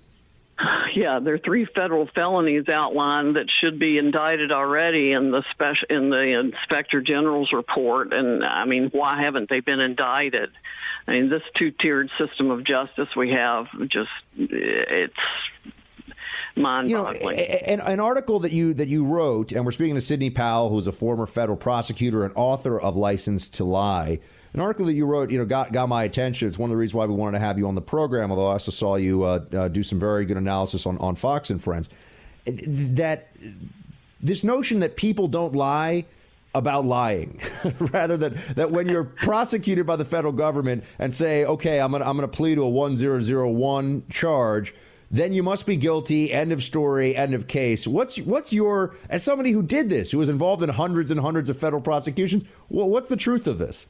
[SIGHS] Yeah, there are three federal felonies outlined that should be indicted already in the special in the inspector general's report. And I mean, why haven't they been indicted? I mean, this two-tiered system of justice we have just it's you know, mind-boggling. a- a- an, an article that you that you wrote, and we're speaking to Sidney Powell, who's a former federal prosecutor and author of Licensed to Lie. An article that you wrote, you know, got got my attention. It's one of the reasons why we wanted to have you on the program. Although I also saw you uh, uh, do some very good analysis on on Fox and Friends. That this notion that people don't lie about lying [LAUGHS] rather than that when you're [LAUGHS] prosecuted by the federal government and say okay i'm going to I'm going to plead to a 1001 charge then you must be guilty end of story end of case what's what's your as somebody who did this who was involved in hundreds and hundreds of federal prosecutions what's the truth of this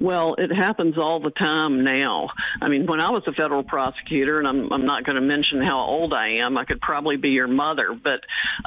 Well, it happens all the time now. I mean, when I was a federal prosecutor, and I'm, I'm not going to mention how old I am, I could probably be your mother, but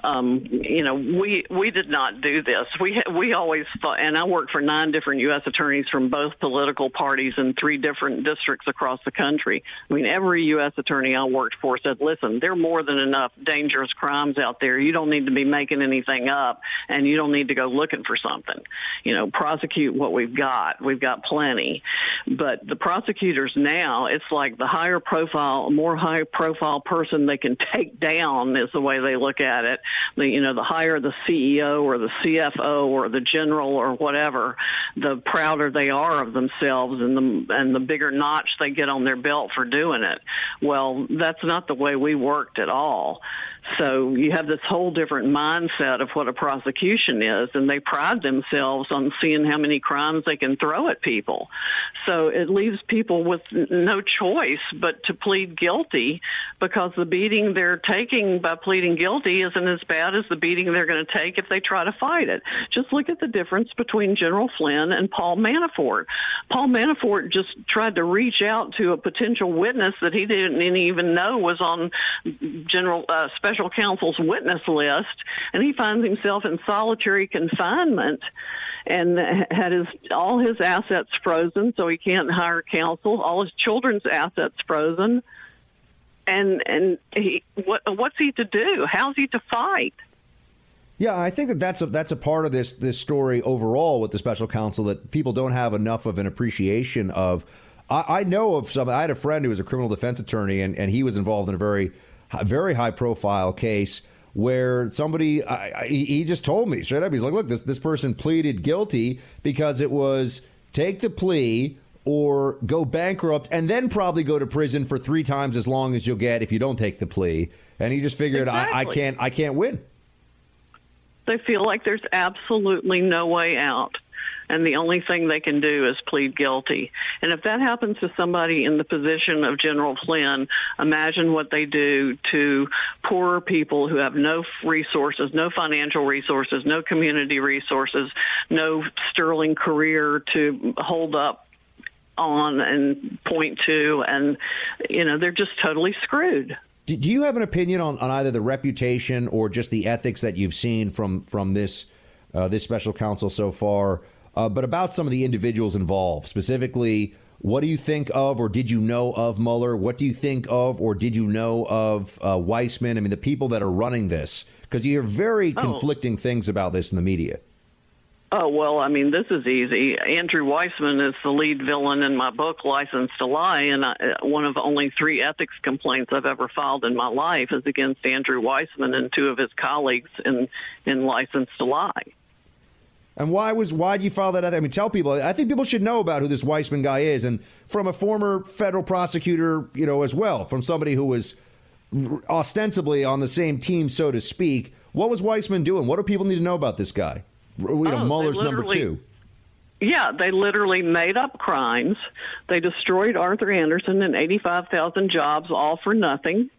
um, you know, we we did not do this. We we always thought, and I worked for nine different U.S. attorneys from both political parties in three different districts across the country. I mean, every U.S. attorney I worked for said, "Listen, there are more than enough dangerous crimes out there. You don't need to be making anything up, and you don't need to go looking for something. You know, prosecute what we've got. We've got plenty. But the prosecutors now, it's like the higher profile, more high profile person they can [LAUGHS] take down is the way they look at it. The, you know, the higher the CEO or the CFO or the general or whatever, the prouder they are of themselves and the and the bigger notch they get on their belt for doing it. Well, that's not the way we worked at all. So you have this whole different mindset of what a prosecution is, and they pride themselves on seeing how many crimes they can throw at people. So it leaves people with no choice but to plead guilty because the beating they're taking by pleading guilty isn't as bad as the beating they're going to take if they try to fight it. Just look at the difference between General Flynn and Paul Manafort. Paul Manafort just tried to reach out to a potential witness that he didn't even know was on General uh, Special Counsel's witness list, and he finds himself in solitary confinement and had his all his assets frozen, so he can't hire counsel. All his children's assets frozen, and and he what what's he to do? How's he to fight? Yeah, I think that that's a that's a part of this this story overall with the special counsel that people don't have enough of an appreciation of. I, I know of some. I had a friend who was a criminal defense attorney, and, and he was involved in a very very high profile case where somebody I, I, he just told me straight up. He's like, "Look, this this person pleaded guilty because it was take the plea." Or go bankrupt and then probably go to prison for three times as long as you'll get if you don't take the plea. And he just figured, I, I can't, I can't win. They feel like there's absolutely no way out. And the only thing they can do is plead guilty. And if that happens to somebody in the position of General Flynn, imagine what they do to poorer people who have no resources, no financial resources, no community resources, no sterling career to hold up on and point to. And, you know, they're just totally screwed. Do, you have an opinion on, on either the reputation or just the ethics that you've seen from from this uh, this special counsel so far? Uh, but about some of the individuals involved, specifically, what do you think of, or did you know of Mueller? What do you think of, or did you know of uh, Weissmann? I mean, the people that are running this, because you hear very Oh. conflicting things about this in the media. Oh, well, I mean, this is easy. Andrew Weissmann is the lead villain in my book, Licensed to Lie, and I, one of only three ethics complaints I've ever filed in my life is against Andrew Weissmann and two of his colleagues in, in Licensed to Lie. And why was why did you file that? Other? I mean, tell people. I think people should know about who this Weissmann guy is, and from a former federal prosecutor, you know, as well, from somebody who was ostensibly on the same team, so to speak. What was Weissmann doing? What do people need to know about this guy? You know, Oh, Mueller's number two. Yeah, they literally made up crimes. They destroyed Arthur Andersen and 85,000 jobs all for nothing.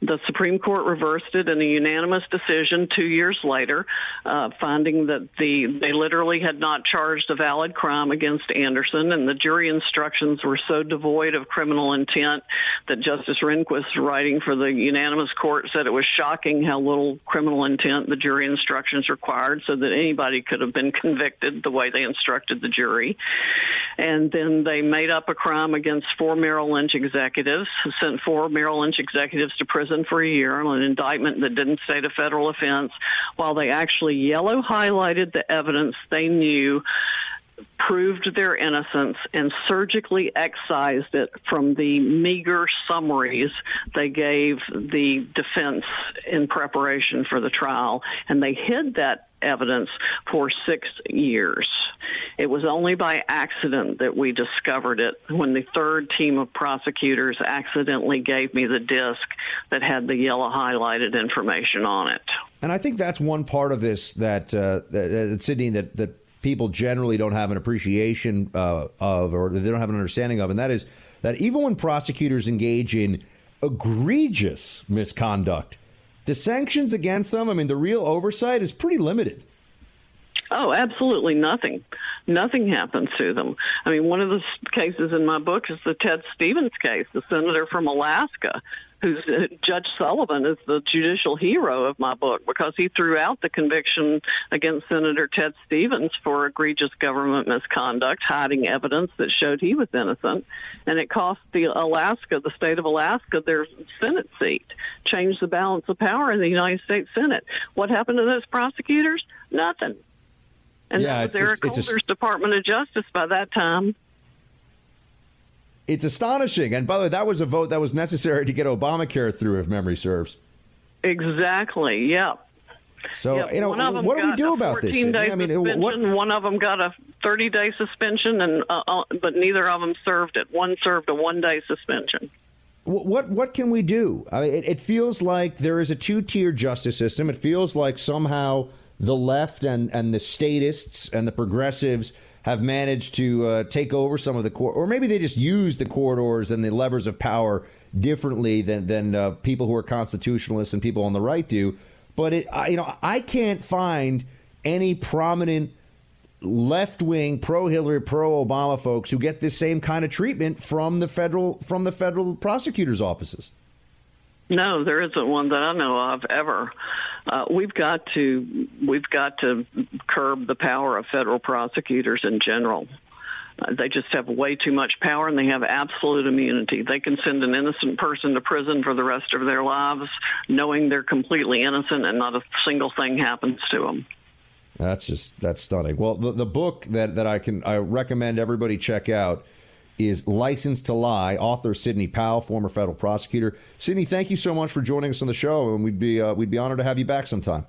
The Supreme Court reversed it in a unanimous decision two years later, uh, finding that the they literally had not charged a valid crime against Andersen, and the jury instructions were so devoid of criminal intent that Justice Rehnquist, writing for the unanimous court, said it was shocking how little criminal intent the jury instructions required, so that anybody could have been convicted the way they instructed the jury. And then they made up a crime against four Merrill Lynch executives, sent four Merrill Lynch executives to prison for a year on an indictment that didn't state a federal offense, while they actually yellow highlighted the evidence they knew proved their innocence and surgically excised it from the meager summaries they gave the defense in preparation for the trial. And they hid that evidence for six years. It was only by accident that we discovered it when the third team of prosecutors accidentally gave me the disc that had the yellow highlighted information on it. And I think that's one part of this that, uh, that, that Sidney, that, that people generally don't have an appreciation uh, of or they don't have an understanding of. And that is that even when prosecutors engage in egregious misconduct, the sanctions against them, I mean, the real oversight is pretty limited. Oh, absolutely nothing. Nothing happens to them. I mean, one of the cases in my book is the Ted Stevens case, the senator from Alaska, who's uh, Judge Sullivan is the judicial hero of my book because he threw out the conviction against Senator Ted Stevens for egregious government misconduct, hiding evidence that showed he was innocent, and it cost the Alaska, the state of Alaska, their Senate seat, changed the balance of power in the United States Senate. What happened to those prosecutors? Nothing. And Yeah, that was it's- Eric it's- it's a- Department of Justice by that time. It's astonishing. And by the way, that was a vote that was necessary to get Obamacare through, if memory serves. Exactly. Yep. So, Yep. you know, one of them what do we do about this? 14 day I mean, what, One of them got a 30 day suspension, and uh, uh, but neither of them served it. One served a one day suspension. What what what can we do? I mean, it, it feels like there is a two tier justice system. It feels like somehow the left and and the statists and the progressives have managed to uh, take over some of the court, or maybe they just use the corridors and the levers of power differently than than uh, people who are constitutionalists and people on the right do. But it, I, you know, I can't find any prominent left wing pro Hillary pro Obama folks who get this same kind of treatment from the federal from the federal prosecutors offices. No, there isn't one that I know of ever. Uh, we've got to we've got to curb the power of federal prosecutors in general. Uh, they just have way too much power and they have absolute immunity. They can send an innocent person to prison for the rest of their lives, knowing they're completely innocent and not a single thing happens to them. That's just that's stunning. Well, the, the book that, that I can I recommend everybody check out is Licensed to Lie, author Sidney Powell, former federal prosecutor. Sidney, thank you so much for joining us on the show, and we'd be uh, we'd be honored to have you back sometime.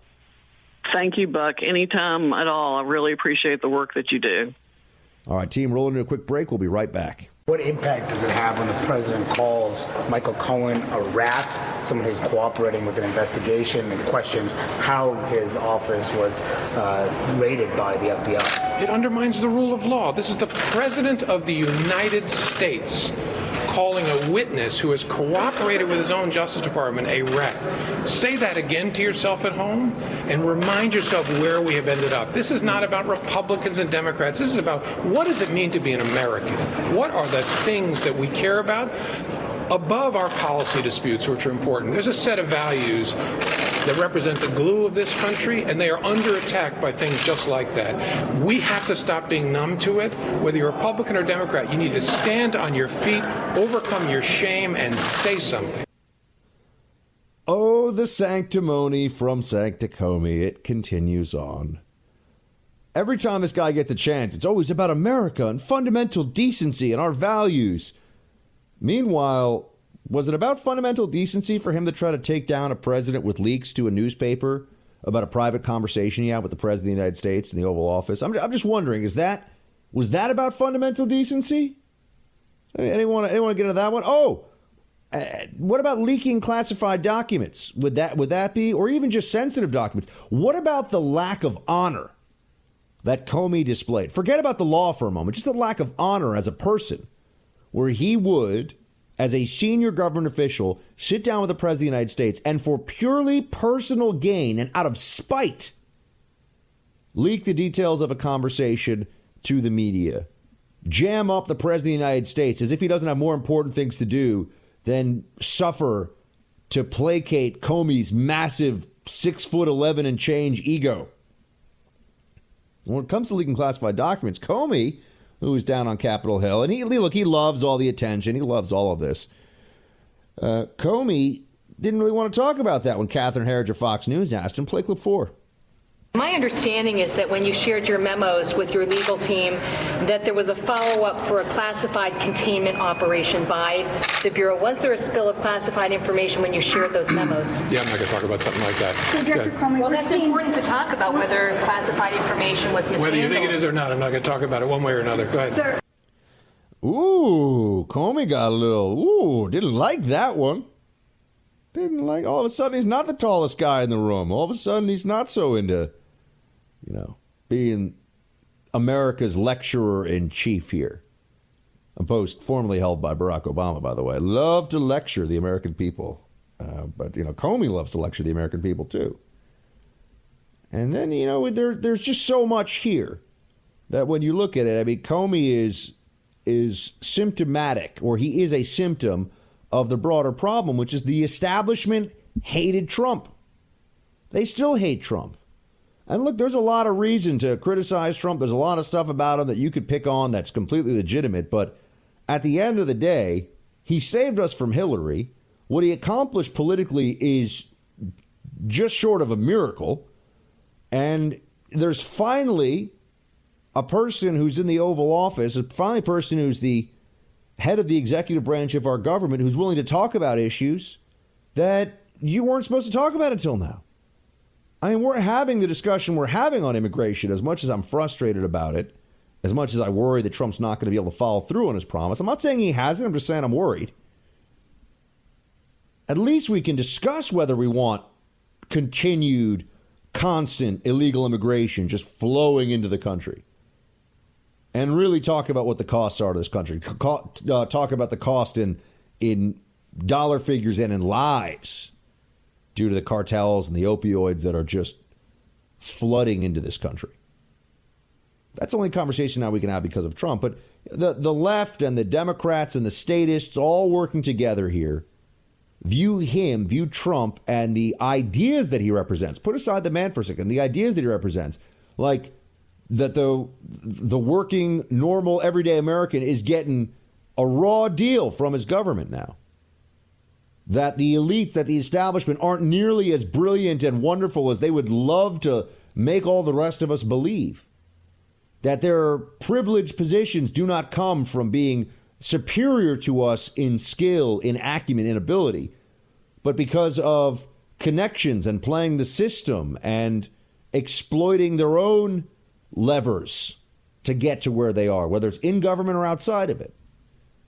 Thank you, Buck. Anytime at all. I really appreciate the work that you do. All right, team, rolling into a quick break. We'll be right back. What impact does it have when the president calls Michael Cohen a rat, someone who's cooperating with an investigation, and questions how his office was uh, raided by the FBI? It undermines the rule of law. This is the President of the United States calling a witness who has cooperated with his own Justice Department a rat. Say that again to yourself at home and remind yourself where we have ended up. This is not about Republicans and Democrats. This is about what does it mean to be an American? What are the things that we care about? Above our policy disputes, which are important, there's a set of values that represent the glue of this country, and they are under attack by things just like that. We have to stop being numb to it. Whether you're Republican or Democrat, you need to stand on your feet, overcome your shame, and say something. Oh, the sanctimony from Sancticomi. It continues on. Every time this guy gets a chance, it's always about America and fundamental decency and our values. Meanwhile, was it about fundamental decency for him to try to take down a president with leaks to a newspaper about a private conversation he had with the president of the United States in the Oval Office? I'm, I'm just wondering, is that was that about fundamental decency? Anyone anyone get into that one? Oh, uh, what about leaking classified documents? Would that would that be, or even just sensitive documents? What about the lack of honor that Comey displayed? Forget about the law for a moment. Just the lack of honor as a person, where he would, as a senior government official, sit down with the president of the United States and, for purely personal gain and out of spite, leak the details of a conversation to the media, jam up the president of the United States as if he doesn't have more important things to do than suffer to placate Comey's massive six foot eleven and change ego. When it comes to leaking classified documents, Comey, who is down on Capitol Hill, and he look, he loves all the attention, he loves all of this. Uh, Comey didn't really want to talk about that when Catherine Herridge of Fox News asked him. Play clip four. My understanding is that when you shared your memos with your legal team, that there was a follow-up for a classified containment operation by the Bureau. Was there a spill of classified information when you shared those mm. memos? Yeah, I'm not going to talk about something like that. So, well, that's important to talk about whether classified information was mishandled. Whether you think it is or not, I'm not going to talk about it one way or another. Go ahead. Sir. Ooh, Comey got a little, ooh, didn't like that one. Didn't like, all of a sudden he's not the tallest guy in the room. All of a sudden he's not so into you know, being America's lecturer in chief here. A post formerly held by Barack Obama, by the way. Love to lecture the American people. Uh, but, you know, Comey loves to lecture the American people, too. And then, you know, there, there's just so much here that when you look at it, I mean, Comey is, is symptomatic, or he is a symptom of the broader problem, which is the establishment hated Trump. They still hate Trump. And look, there's a lot of reason to criticize Trump. There's a lot of stuff about him that you could pick on that's completely legitimate. But at the end of the day, he saved us from Hillary. What he accomplished politically is just short of a miracle. And there's finally a person who's in the Oval Office, a finally a person who's the head of the executive branch of our government who's willing to talk about issues that you weren't supposed to talk about until now. I mean, we're having the discussion we're having on immigration as much as I'm frustrated about it, as much as I worry that Trump's not going to be able to follow through on his promise. I'm not saying he hasn't, I'm just saying I'm worried. At least we can discuss whether we want continued, constant illegal immigration just flowing into the country. And really talk about what the costs are to this country. Uh, talk about the cost in, in dollar figures and in lives due to the cartels and the opioids that are just flooding into this country. That's the only conversation now we can have because of Trump. But the, the left and the Democrats and the statists all working together here view him, view Trump and the ideas that he represents. Put aside the man for a second, the ideas that he represents, like that the the working, normal, everyday American is getting a raw deal from his government now that the elites, that the establishment aren't nearly as brilliant and wonderful as they would love to make all the rest of us believe. That their privileged positions do not come from being superior to us in skill, in acumen, in ability, but because of connections and playing the system and exploiting their own levers to get to where they are, whether it's in government or outside of it.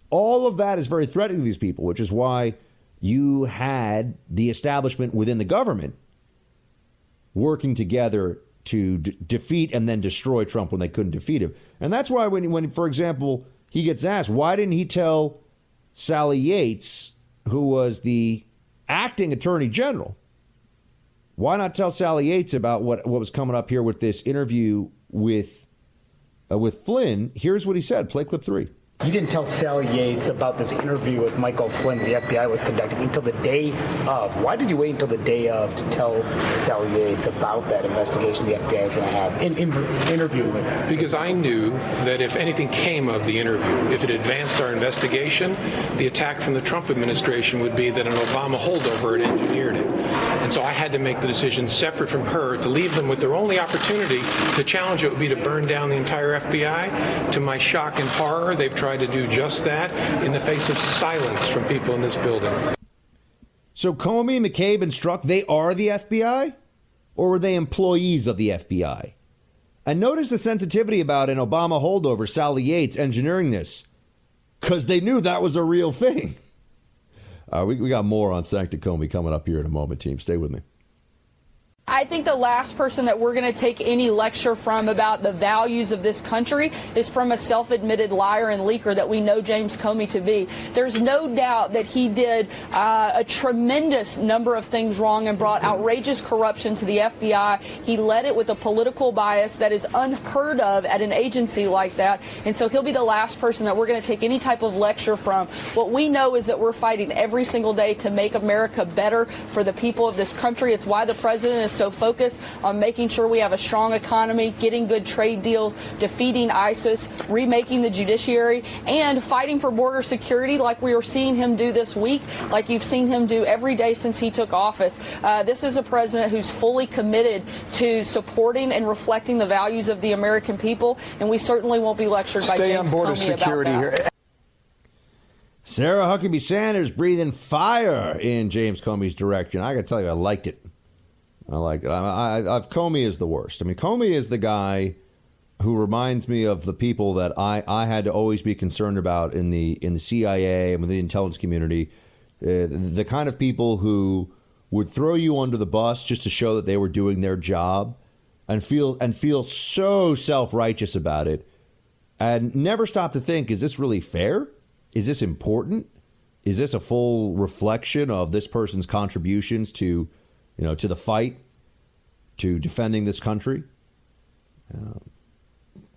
All of that is very threatening to these people, which is why you had the establishment within the government working together to d- defeat and then destroy Trump when they couldn't defeat him. And that's why, when, when, for example, he gets asked, why didn't he tell Sally Yates, who was the acting attorney general, why not tell Sally Yates about what, what was coming up here with this interview with, uh, with Flynn? Here's what he said. Play clip three. You didn't tell Sally Yates about this interview with Michael Flynn the FBI was conducting until the day of. Why did you wait until the day of to tell Sally Yates about that investigation the FBI was going to have in, in interview with? Because I knew that if anything came of the interview, if it advanced our investigation, the attack from the Trump administration would be that an Obama holdover had engineered it. And so I had to make the decision separate from her to leave them with their only opportunity to challenge it would be to burn down the entire FBI. To my shock and horror, they've tried to do just that in the face of silence from people in this building. So Comey, McCabe, and Strzok, they are the FBI? Or were they employees of the FBI? And notice the sensitivity about an Obama holdover, Sally Yates, engineering this, because they knew that was a real thing. [LAUGHS] Uh, we, we got more on Sancta Comey coming up here in a moment, team. Stay with me. I think the last person that we're going to take any lecture from about the values of this country is from a self admitted liar and leaker that we know James Comey to be. There's no doubt that he did uh, a tremendous number of things wrong and brought outrageous corruption to the FBI. He led it with a political bias that is unheard of at an agency like that. And so he'll be the last person that we're going to take any type of lecture from. What we know is that we're fighting every single day to make America better for the people of this country. It's why the president is so focused on making sure we have a strong economy, getting good trade deals, defeating ISIS, remaking the judiciary, and fighting for border security like we are seeing him do this week, like you've seen him do every day since he took office. Uh, this is a president who's fully committed to supporting and reflecting the values of the American people, and we certainly won't be lectured Stay by James on border Comey security about that. here. Sarah Huckabee Sanders breathing fire in James Comey's direction. I got to tell you, I liked it. I like it. I, I, I've Comey is the worst. I mean, Comey is the guy who reminds me of the people that I, I had to always be concerned about in the in the CIA and the intelligence community, uh, the kind of people who would throw you under the bus just to show that they were doing their job, and feel and feel so self righteous about it, and never stop to think: Is this really fair? Is this important? Is this a full reflection of this person's contributions to you know, to the fight, to defending this country. Uh,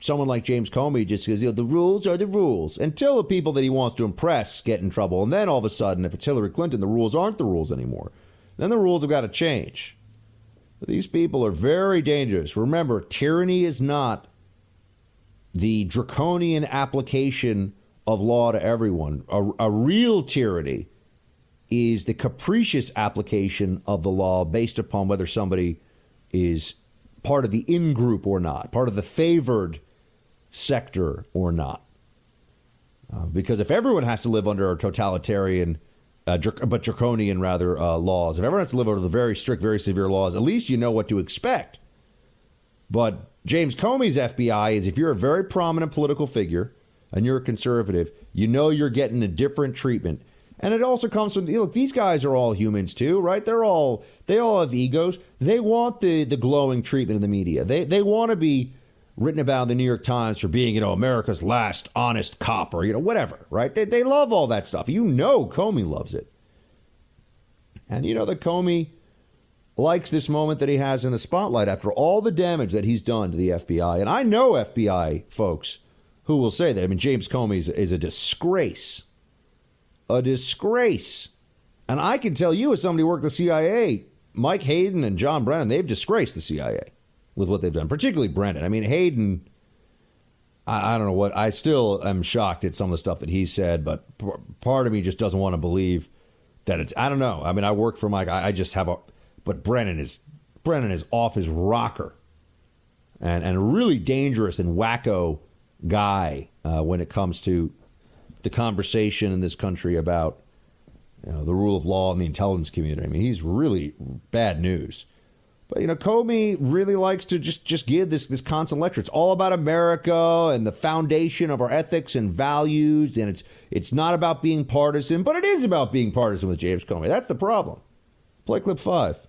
someone like James Comey just says, you know, the rules are the rules until the people that he wants to impress get in trouble. And then all of a sudden, if it's Hillary Clinton, the rules aren't the rules anymore. Then the rules have got to change. These people are very dangerous. Remember, tyranny is not the draconian application of law to everyone. A, a real tyranny is the capricious application of the law based upon whether somebody is part of the in group or not, part of the favored sector or not. Uh, because if everyone has to live under a totalitarian, uh, dr- but draconian rather, uh, laws, if everyone has to live under the very strict, very severe laws, at least you know what to expect. But James Comey's FBI is if you're a very prominent political figure and you're a conservative, you know you're getting a different treatment and it also comes from look, these guys are all humans too, right? They're all they all have egos. They want the the glowing treatment of the media. They they want to be written about in the New York Times for being, you know, America's last honest cop or, you know, whatever, right? They, they love all that stuff. You know Comey loves it. And you know that Comey likes this moment that he has in the spotlight after all the damage that he's done to the FBI. And I know FBI folks who will say that. I mean, James Comey is, is a disgrace a disgrace. And I can tell you, as somebody who worked the CIA, Mike Hayden and John Brennan, they've disgraced the CIA with what they've done, particularly Brennan. I mean, Hayden, I, I don't know what, I still am shocked at some of the stuff that he said, but p- part of me just doesn't want to believe that it's, I don't know. I mean, I work for Mike, I, I just have a, but Brennan is, Brennan is off his rocker and, and a really dangerous and wacko guy uh, when it comes to the conversation in this country about you know, the rule of law and the intelligence community. I mean, he's really bad news. But you know, Comey really likes to just just give this this constant lecture. It's all about America and the foundation of our ethics and values, and it's it's not about being partisan, but it is about being partisan with James Comey. That's the problem. Play clip five.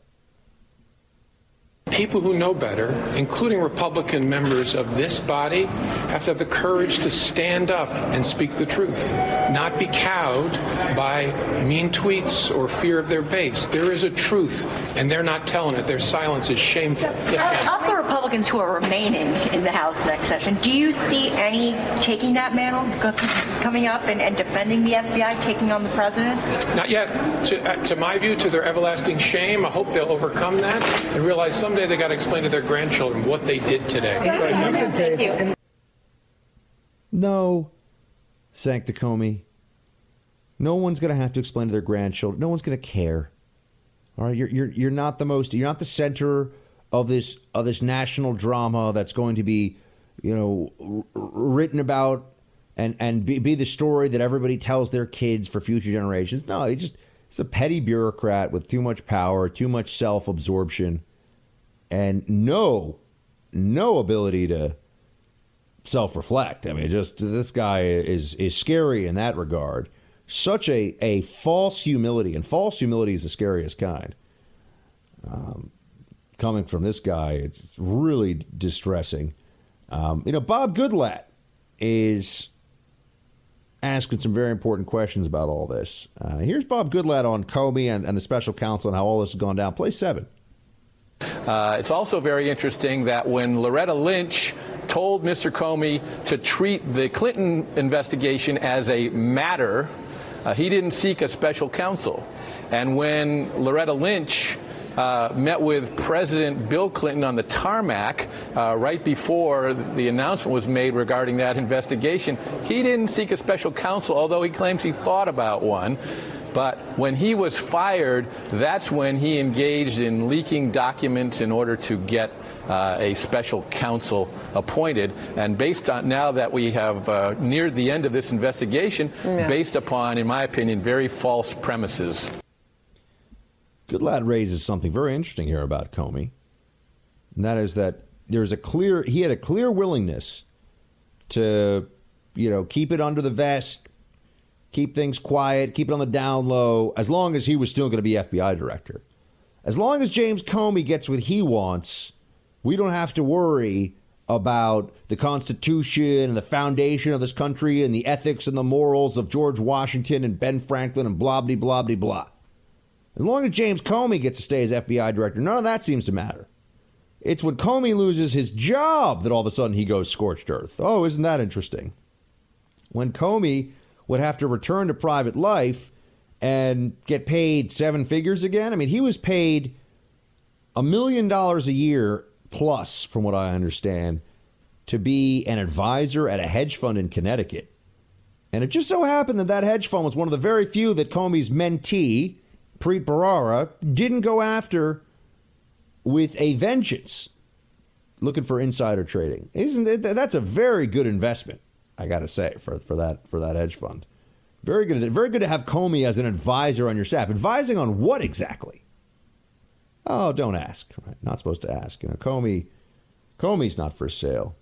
People who know better, including Republican members of this body, have to have the courage to stand up and speak the truth, not be cowed by mean tweets or fear of their base. There is a truth, and they're not telling it. Their silence is shameful. Of the Republicans who are remaining in the House next session, do you see any taking that mantle, coming up and, and defending the FBI, taking on the president? Not yet. To, uh, to my view, to their everlasting shame, I hope they'll overcome that and realize someday they got to explain to their grandchildren what they did today. Thank you. No, Sancta Comey. No one's going to have to explain to their grandchildren. No one's going to care. All right, you're you're you're not the most you're not the center of this of this national drama that's going to be, you know, r- written about and and be, be the story that everybody tells their kids for future generations. No, he just it's a petty bureaucrat with too much power, too much self absorption, and no no ability to self reflect. I mean, just this guy is is scary in that regard such a, a false humility, and false humility is the scariest kind. Um, coming from this guy, it's really distressing. Um, you know, Bob Goodlatte is asking some very important questions about all this. Uh, here's Bob Goodlatte on Comey and, and the special counsel and how all this has gone down. Play seven. Uh, it's also very interesting that when Loretta Lynch told Mr. Comey to treat the Clinton investigation as a matter uh, he didn't seek a special counsel. And when Loretta Lynch uh, met with President Bill Clinton on the tarmac uh, right before the announcement was made regarding that investigation, he didn't seek a special counsel, although he claims he thought about one. But when he was fired, that's when he engaged in leaking documents in order to get uh, a special counsel appointed. And based on now that we have uh, neared the end of this investigation, yeah. based upon, in my opinion, very false premises. Goodlatte raises something very interesting here about Comey, and that is that there's a clear he had a clear willingness to, you know, keep it under the vest, keep things quiet, keep it on the down low, as long as he was still going to be FBI director. As long as James Comey gets what he wants, we don't have to worry about the Constitution and the foundation of this country and the ethics and the morals of George Washington and Ben Franklin and blah, blah, blah, blah, blah. As long as James Comey gets to stay as FBI director, none of that seems to matter. It's when Comey loses his job that all of a sudden he goes scorched earth. Oh, isn't that interesting? When Comey would have to return to private life and get paid seven figures again. I mean, he was paid a million dollars a year plus, from what I understand, to be an advisor at a hedge fund in Connecticut. And it just so happened that that hedge fund was one of the very few that Comey's mentee, Preet Bharara, didn't go after with a vengeance, looking for insider trading. Isn't it, that's a very good investment? I got to say for, for that for that hedge fund. Very good. Very good to have Comey as an advisor on your staff. Advising on what exactly? Oh, don't ask. Right? Not supposed to ask. You know, Comey, Comey's not for sale.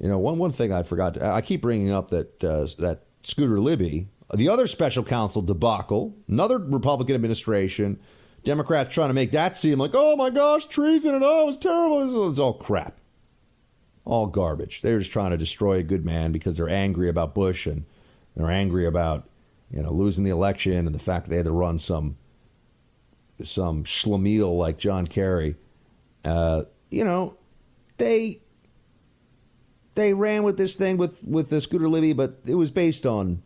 You know, one one thing I forgot. To, I keep bringing up that uh, that Scooter Libby, the other special counsel debacle, another Republican administration, Democrats trying to make that seem like, oh my gosh, treason and oh, it was terrible. It's all crap, all garbage. They're just trying to destroy a good man because they're angry about Bush and they're angry about you know losing the election and the fact that they had to run some some schlemiel like John Kerry, uh, you know, they they ran with this thing with with the Scooter Libby, but it was based on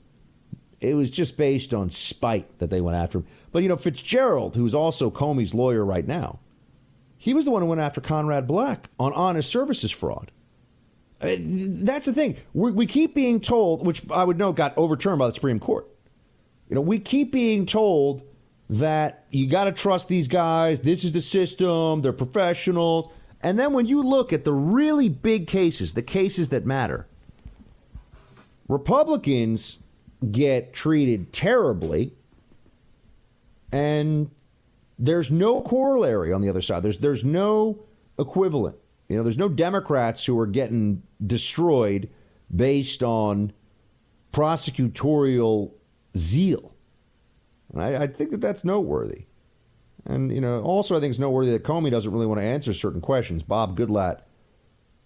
it was just based on spite that they went after him. But you know, Fitzgerald, who's also Comey's lawyer right now, he was the one who went after Conrad Black on honest services fraud. Uh, that's the thing. we we keep being told, which I would know got overturned by the Supreme Court. You know, we keep being told that you got to trust these guys. This is the system. They're professionals. And then when you look at the really big cases, the cases that matter, Republicans get treated terribly, and there's no corollary on the other side. There's there's no equivalent. You know, there's no Democrats who are getting destroyed based on prosecutorial zeal. I, I think that that's noteworthy. And, you know, also I think it's noteworthy that Comey doesn't really want to answer certain questions. Bob Goodlatte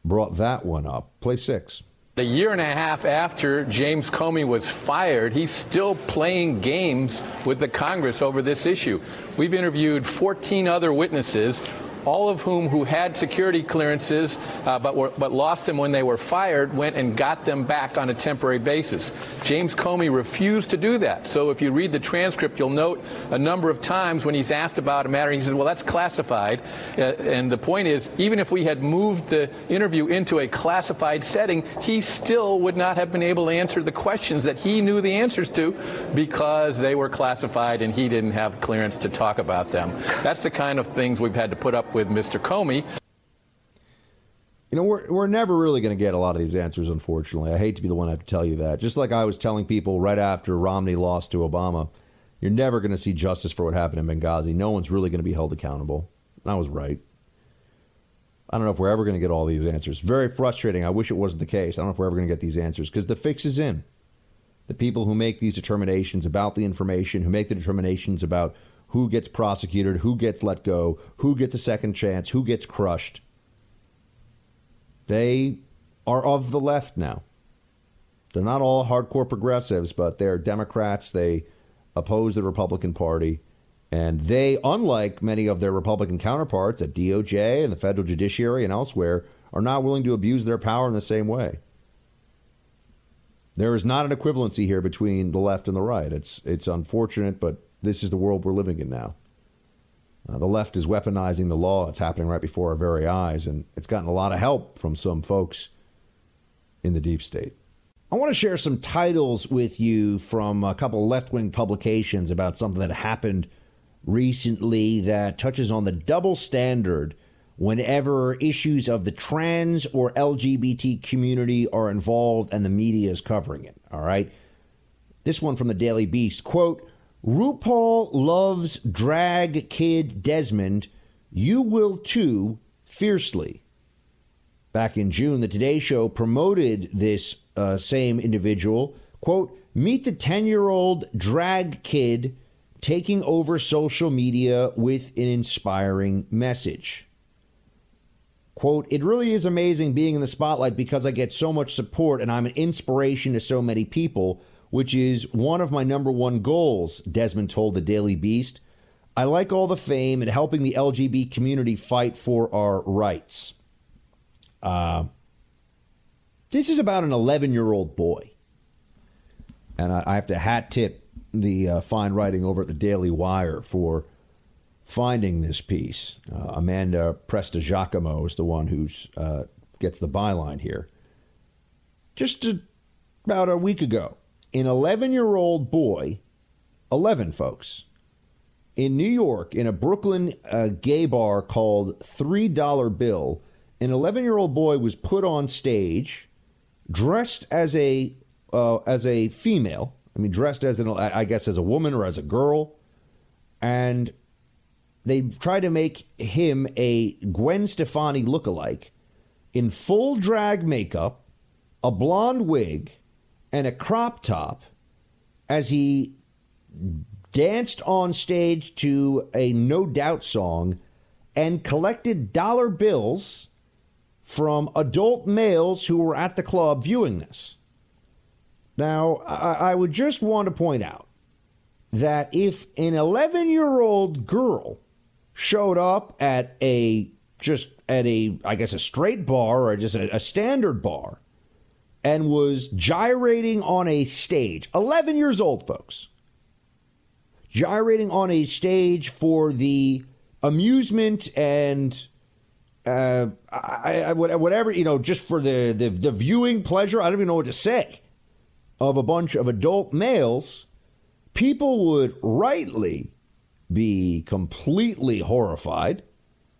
brought that one up. Play six. A year and a half after James Comey was fired, he's still playing games with the Congress over this issue. We've interviewed 14 other witnesses all of whom who had security clearances uh, but were, but lost them when they were fired, went and got them back on a temporary basis. James Comey refused to do that. So if you read the transcript, you'll note a number of times when he's asked about a matter, he says, "Well, that's classified." Uh, and the point is, even if we had moved the interview into a classified setting, he still would not have been able to answer the questions that he knew the answers to because they were classified and he didn't have clearance to talk about them. That's the kind of things we've had to put up with Mr. Comey. You know, we're, we're never really going to get a lot of these answers, unfortunately. I hate to be the one to to tell you that. Just like I was telling people right after Romney lost to Obama, you're never going to see justice for what happened in Benghazi. No one's really going to be held accountable. I was right. I don't know if we're ever going to get all these answers. Very frustrating. I wish it wasn't the case. I don't know if we're ever going to get these answers because the fix is in. The people who make these determinations about the information, who make the determinations about who gets prosecuted, who gets let go, who gets a second chance, who gets crushed, they are of the left now. They're not all hardcore progressives, but they're Democrats. They oppose the Republican Party. And they, unlike many of their Republican counterparts at DOJ and the federal judiciary and elsewhere, are not willing to abuse their power in the same way. There is not an equivalency here between the left and the right. It's, it's unfortunate, but this is the world we're living in now. Uh, the left is weaponizing the law. It's happening right before our very eyes, and it's gotten a lot of help from some folks in the deep state. I want to share some titles with you from a couple left wing publications about something that happened recently that touches on the double standard whenever issues of the trans or LGBT community are involved and the media is covering it. All right. This one from the Daily Beast quote, RuPaul loves drag kid Desmond. You will too, fiercely. Back in June, the Today Show promoted this uh, same individual. Quote, meet the 10 year old drag kid taking over social media with an inspiring message. Quote, it really is amazing being in the spotlight because I get so much support and I'm an inspiration to so many people, which is one of my number one goals, Desmond told the Daily Beast. I like all the fame and helping the LGBT community fight for our rights. Uh, this is about an 11 year old boy. And I, I, have to hat tip the uh, fine writing over at the Daily Wire for finding this piece. Uh, Amanda Prestigiacomo is the one who uh, gets the byline here. Just a, about a week ago, an 11 year old boy, 11 folks, in New York, in a Brooklyn uh, gay bar called $3 Bill, an 11 year old boy was put on stage dressed as a uh, as a female. I mean, dressed as an I guess as a woman or as a girl, and they tried to make him a Gwen Stefani lookalike in full drag makeup, a blonde wig, and a crop top as he danced on stage to a No Doubt song and collected dollar bills from adult males who were at the club viewing this. Now, I, I would just want to point out that if an 11 year old girl showed up at a just at a I guess a straight bar or just a, a, standard bar and was gyrating on a stage 11 years old folks gyrating on a stage for the amusement and uh, I, I, whatever you know just for the, the the viewing pleasure I don't even know what to say of a bunch of adult males people would rightly be completely horrified.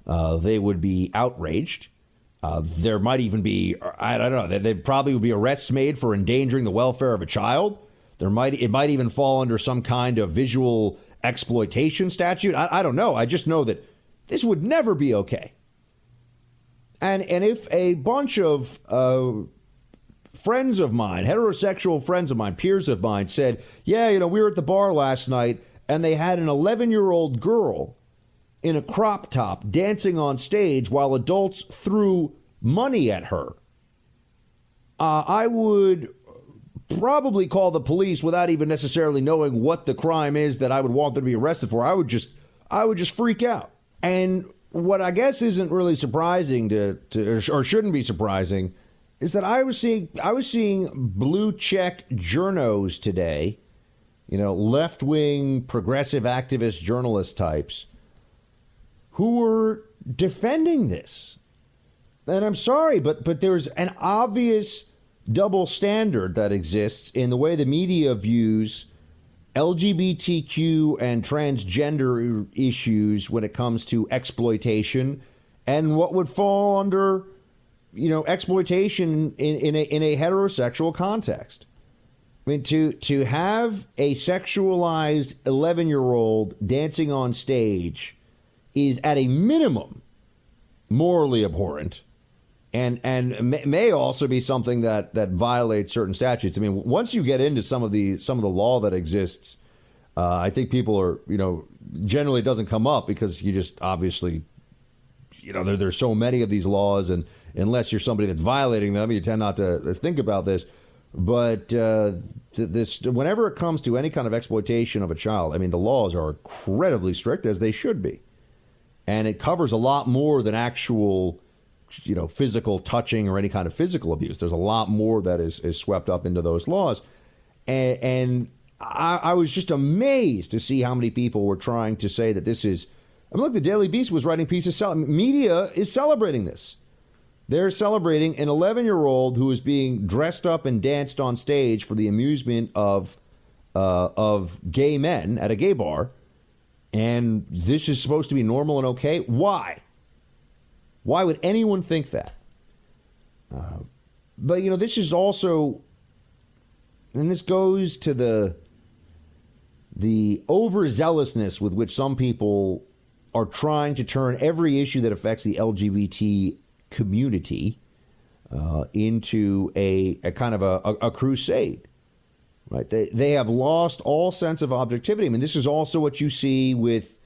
Uh, they would be outraged. Uh, there might even be, I don't know, there probably would be arrests made for endangering the welfare of a child. There might, it might even fall under some kind of visual exploitation statute. I, I don't know. I just know that this would never be okay. And, and if a bunch of uh, friends of mine, heterosexual friends of mine, peers of mine, said, Yeah, you know, we were at the bar last night and they had an 11 year old girl in a crop top dancing on stage while adults threw money at her. Uh, I would probably call the police without even necessarily knowing what the crime is that I would want them to be arrested for. I would just I would just freak out. And what I guess isn't really surprising to, to or shouldn't be surprising is that I was seeing I was seeing blue check journos today, you know, left wing progressive activist journalist types who were defending this. And I'm sorry, but but there's an obvious double standard that exists in the way the media views LGBTQ and transgender issues when it comes to exploitation and what would fall under you know exploitation in, in, a, in a heterosexual context. I mean to to have a sexualized 11 year old dancing on stage is at a minimum morally abhorrent and and may also be something that that violates certain statutes. I mean, once you get into some of the some of the law that exists, uh, I think people are you know generally it doesn't come up because you just obviously you know there there's so many of these laws and unless you're somebody that's violating them, you tend not to think about this. But uh, this whenever it comes to any kind of exploitation of a child, I mean the laws are incredibly strict as they should be, and it covers a lot more than actual you know physical touching or any kind of physical abuse. There's a lot more that is, is swept up into those laws, and, and I, I, was just amazed to see how many people were trying to say that this is. I mean, look, the Daily Beast was writing pieces. Media is celebrating this. They're celebrating an 11 year old who is being dressed up and danced on stage for the amusement of uh, of gay men at a gay bar, and this is supposed to be normal and okay. Why? Why would anyone think that? Uh, but you know, this is also, and this goes to the the overzealousness with which some people are trying to turn every issue that affects the LGBT community uh, into a, a, kind of a, a, a, crusade. Right? They, they have lost all sense of objectivity. I mean, this is also what you see with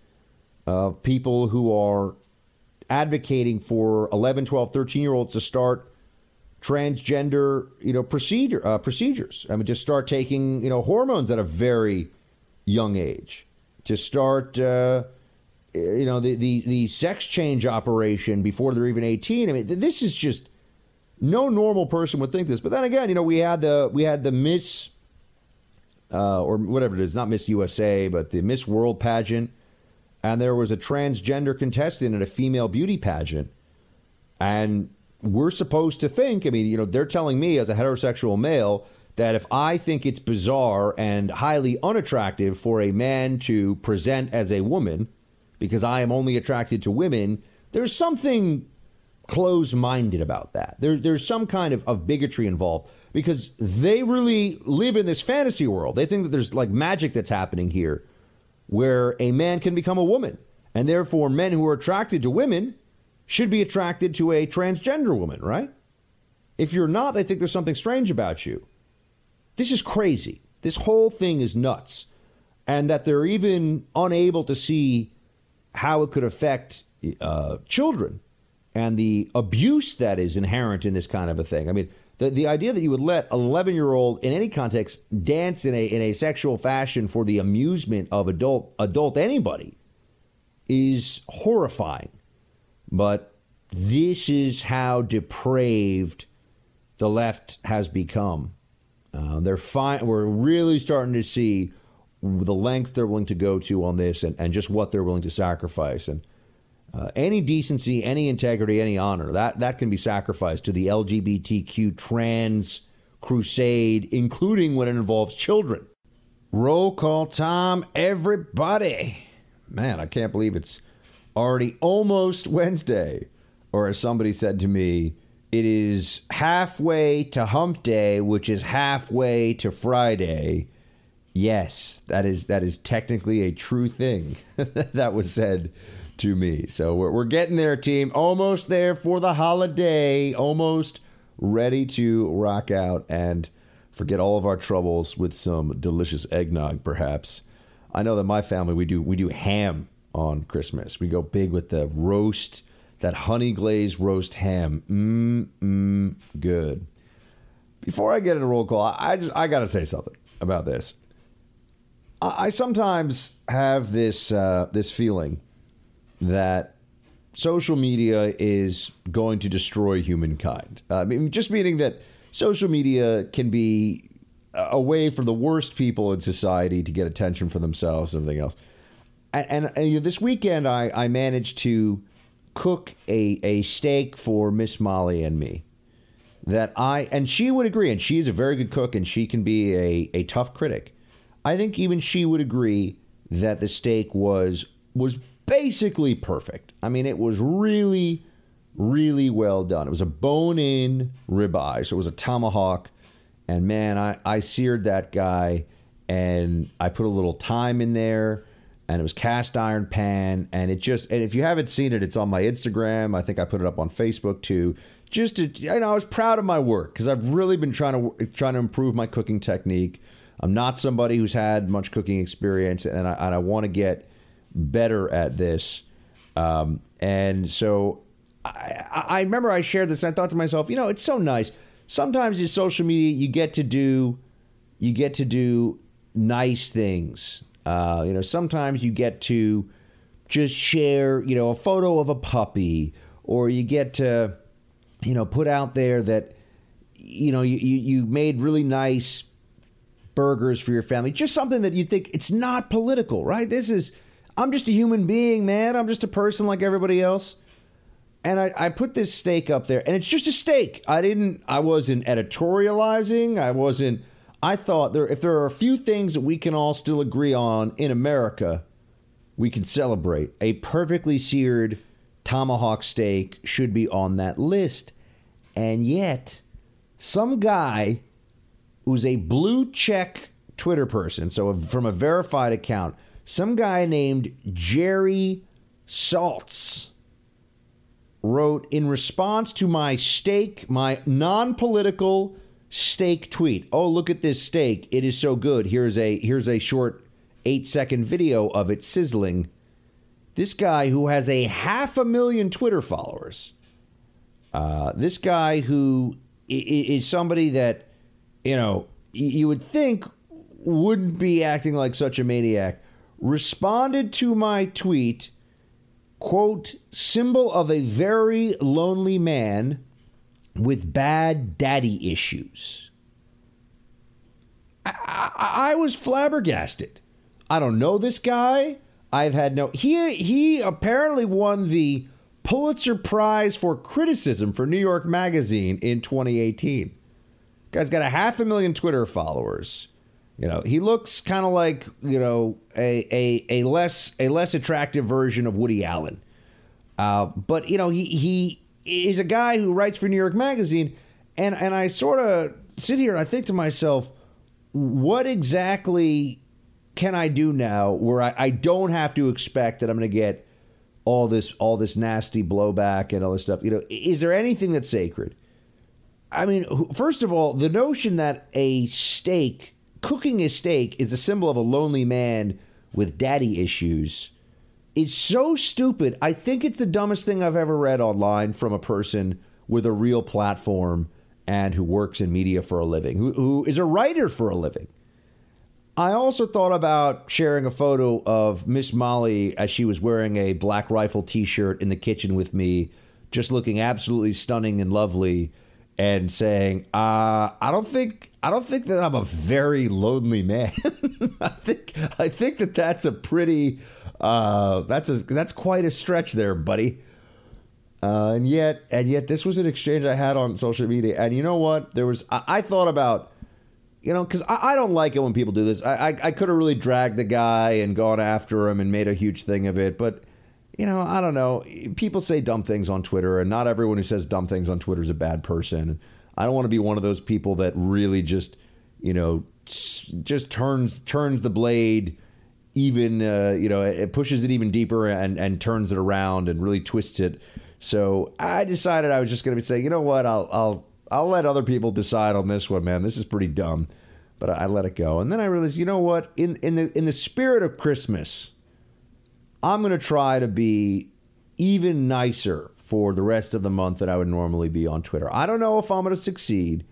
uh, people who are advocating for 11, 12, 13 year olds to start transgender, you know, procedure uh, procedures. I mean, just start taking, you know, hormones at a very young age. To start, uh, you know, the, the the sex change operation before they're even 18. I mean, this is just no normal person would think this. But then again, you know, we had the we had the Miss uh, or whatever it is, not Miss USA, but the Miss World pageant and there was a transgender contestant in a female beauty pageant. And we're supposed to think, I mean, you know, they're telling me as a heterosexual male that if I think it's bizarre and highly unattractive for a man to present as a woman because I am only attracted to women, there's something close minded about that. There, there's some kind of, of bigotry involved because they really live in this fantasy world. They think that there's like magic that's happening here where a man can become a woman. And therefore, men who are attracted to women should be attracted to a transgender woman, right? If you're not, they think there's something strange about you. This is crazy. This whole thing is nuts. And that they're even unable to see how it could affect uh, children and the abuse that is inherent in this kind of a thing. I mean, the, the idea that you would let an 11 year old in any context dance in a, in a sexual fashion for the amusement of adult, adult anybody is horrifying. But this is how depraved the left has become. Uh, they're fine. We're really starting to see the lengths they're willing to go to on this and, and just what they're willing to sacrifice. And uh, any decency, any integrity, any honor that that can be sacrificed to the LGBTQ trans crusade, including when it involves children. Roll call time, everybody. Man, I can't believe it's already almost Wednesday. Or as somebody said to me, it is halfway to hump day, which is halfway to Friday. Yes, that is that is technically a true thing [LAUGHS] that was said to me. So we're, we're getting there, team. Almost there for the holiday. Almost ready to rock out and forget all of our troubles with some delicious eggnog, perhaps. I know that my family we do we do ham on Christmas. We go big with the roast, that honey glazed roast ham. Mmm, mmm, good. Before I get into roll call, I just I gotta say something about this. I, I sometimes have this uh, this feeling that social media is going to destroy humankind. Uh, I mean, just meaning that social media can be a way for the worst people in society to get attention for themselves and everything else. And, and, and, you know, this weekend, I, I managed to cook a, a steak for Miss Molly and me that I, and she would agree, and she's a very good cook and she can be a, a tough critic. I think even she would agree that the steak was was basically perfect. I mean, it was really, really well done. It was a bone in ribeye, so it was a tomahawk. And man, I, I seared that guy and I put a little thyme in there and it was cast iron pan and it just and if you haven't seen it it's on my instagram i think i put it up on facebook too just to you know i was proud of my work because i've really been trying to trying to improve my cooking technique i'm not somebody who's had much cooking experience and i, and I want to get better at this um, and so I, I remember i shared this and i thought to myself you know it's so nice sometimes in social media you get to do you get to do nice things uh, you know, sometimes you get to just share, you know, a photo of a puppy, or you get to, you know, put out there that, you know, you, you made really nice burgers for your family. Just something that you think it's not political, right? This is, I'm just a human being, man. I'm just a person like everybody else. And I, I put this steak up there, and it's just a steak. I didn't, I wasn't editorializing. I wasn't I thought there if there are a few things that we can all still agree on in America, we can celebrate. A perfectly seared tomahawk steak should be on that list. And yet, some guy who's a blue check Twitter person, so from a verified account, some guy named Jerry Saltz wrote in response to my steak, my non political steak tweet. Oh, look at this steak. It is so good. Here's a here's a short 8-second video of it sizzling. This guy who has a half a million Twitter followers. Uh, this guy who is somebody that you know you would think wouldn't be acting like such a maniac responded to my tweet quote symbol of a very lonely man with bad daddy issues. I, I, I, was flabbergasted. I don't know this guy. I've had no. He he apparently won the Pulitzer Prize for criticism for New York Magazine in 2018. Guy's got a half a million Twitter followers. You know, he looks kind of like you know a, a a less a less attractive version of Woody Allen. Uh, but you know, he he is a guy who writes for New York Magazine, and and I sort of sit here and I think to myself, what exactly can I do now where I, I don't have to expect that I'm going to get all this all this nasty blowback and all this stuff? You know, is there anything that's sacred? I mean, first of all, the notion that a steak, cooking a steak, is a symbol of a lonely man with daddy issues is so stupid. I think it's the dumbest thing I've ever read online from a person with a real platform and who works in media for a living, who, who is a writer for a living. I also thought about sharing a photo of Miss Molly as she was wearing a Black Rifle t shirt in the kitchen with me, just looking absolutely stunning and lovely, and saying, uh, I don't think I don't think that I'm a very lonely man. [LAUGHS] I think I think that that's a pretty uh, that's a that's quite a stretch there, buddy. Uh, and yet, and yet, this was an exchange I had on social media. And you know what? There was I, I thought about, you know, because I, I, don't like it when people do this. I, I, I could have really dragged the guy and gone after him and made a huge thing of it, but you know, I don't know. People say dumb things on Twitter, and not everyone who says dumb things on Twitter is a bad person. I don't want to be one of those people that really just, you know, just turns turns the blade even uh, you know it pushes it even deeper and and turns it around and really twists it. So I decided I was just going to be saying, you know what, I'll I'll I'll let other people decide on this one, man. This is pretty dumb, but I, I let it go. And then I realized, you know what, in in the in the spirit of Christmas, I'm going to try to be even nicer for the rest of the month that I would normally be on Twitter. I don't know if I'm going to succeed.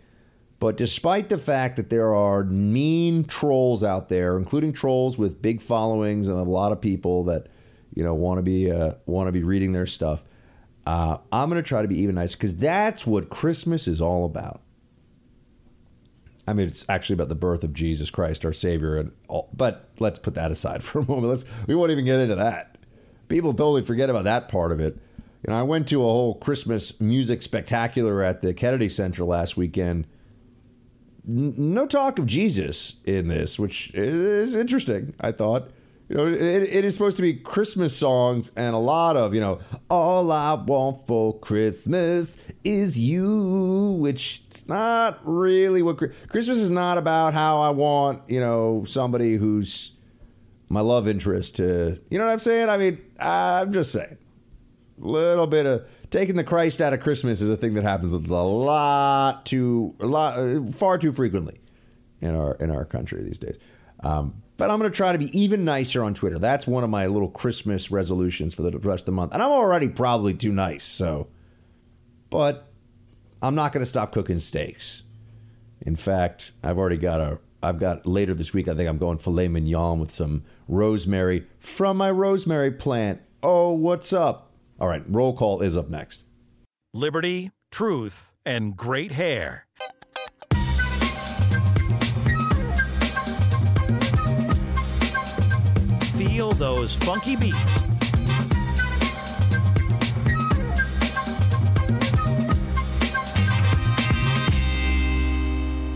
But despite the fact that there are mean trolls out there, including trolls with big followings and a lot of people that you know want to be uh, want to be reading their stuff, Uh, I'm going to try to be even nicer because that's what Christmas is all about. I mean, it's actually about the birth of Jesus Christ, our Savior, and all, but let's put that aside [LAUGHS] for a moment. Let's we won't even get into that. People totally forget about that part of it. You know, I went to a whole Christmas music spectacular at the Kennedy Center last weekend. No talk of Jesus in this, which is interesting. I thought. You know, it, it is supposed to be Christmas songs and a lot of, you know, all I want for Christmas is you, which it's not really what Christmas is not about how I want, you know, somebody who's my love interest to, you know what I'm saying? I mean, I'm just saying. A little bit of taking the Christ out of Christmas is a thing that happens a lot too, a lot, far too frequently in our in our country these days. Um, but I'm going to try to be even nicer on Twitter. That's one of my little Christmas resolutions for the rest of the month. And I'm already probably too nice, so. But I'm not going to stop cooking steaks. In fact, I've already got a. I've got later this week. I think I'm going filet mignon with some rosemary from my rosemary plant. Oh, what's up? All right, roll call is up next. Liberty, truth, and great hair. Feel those funky beats.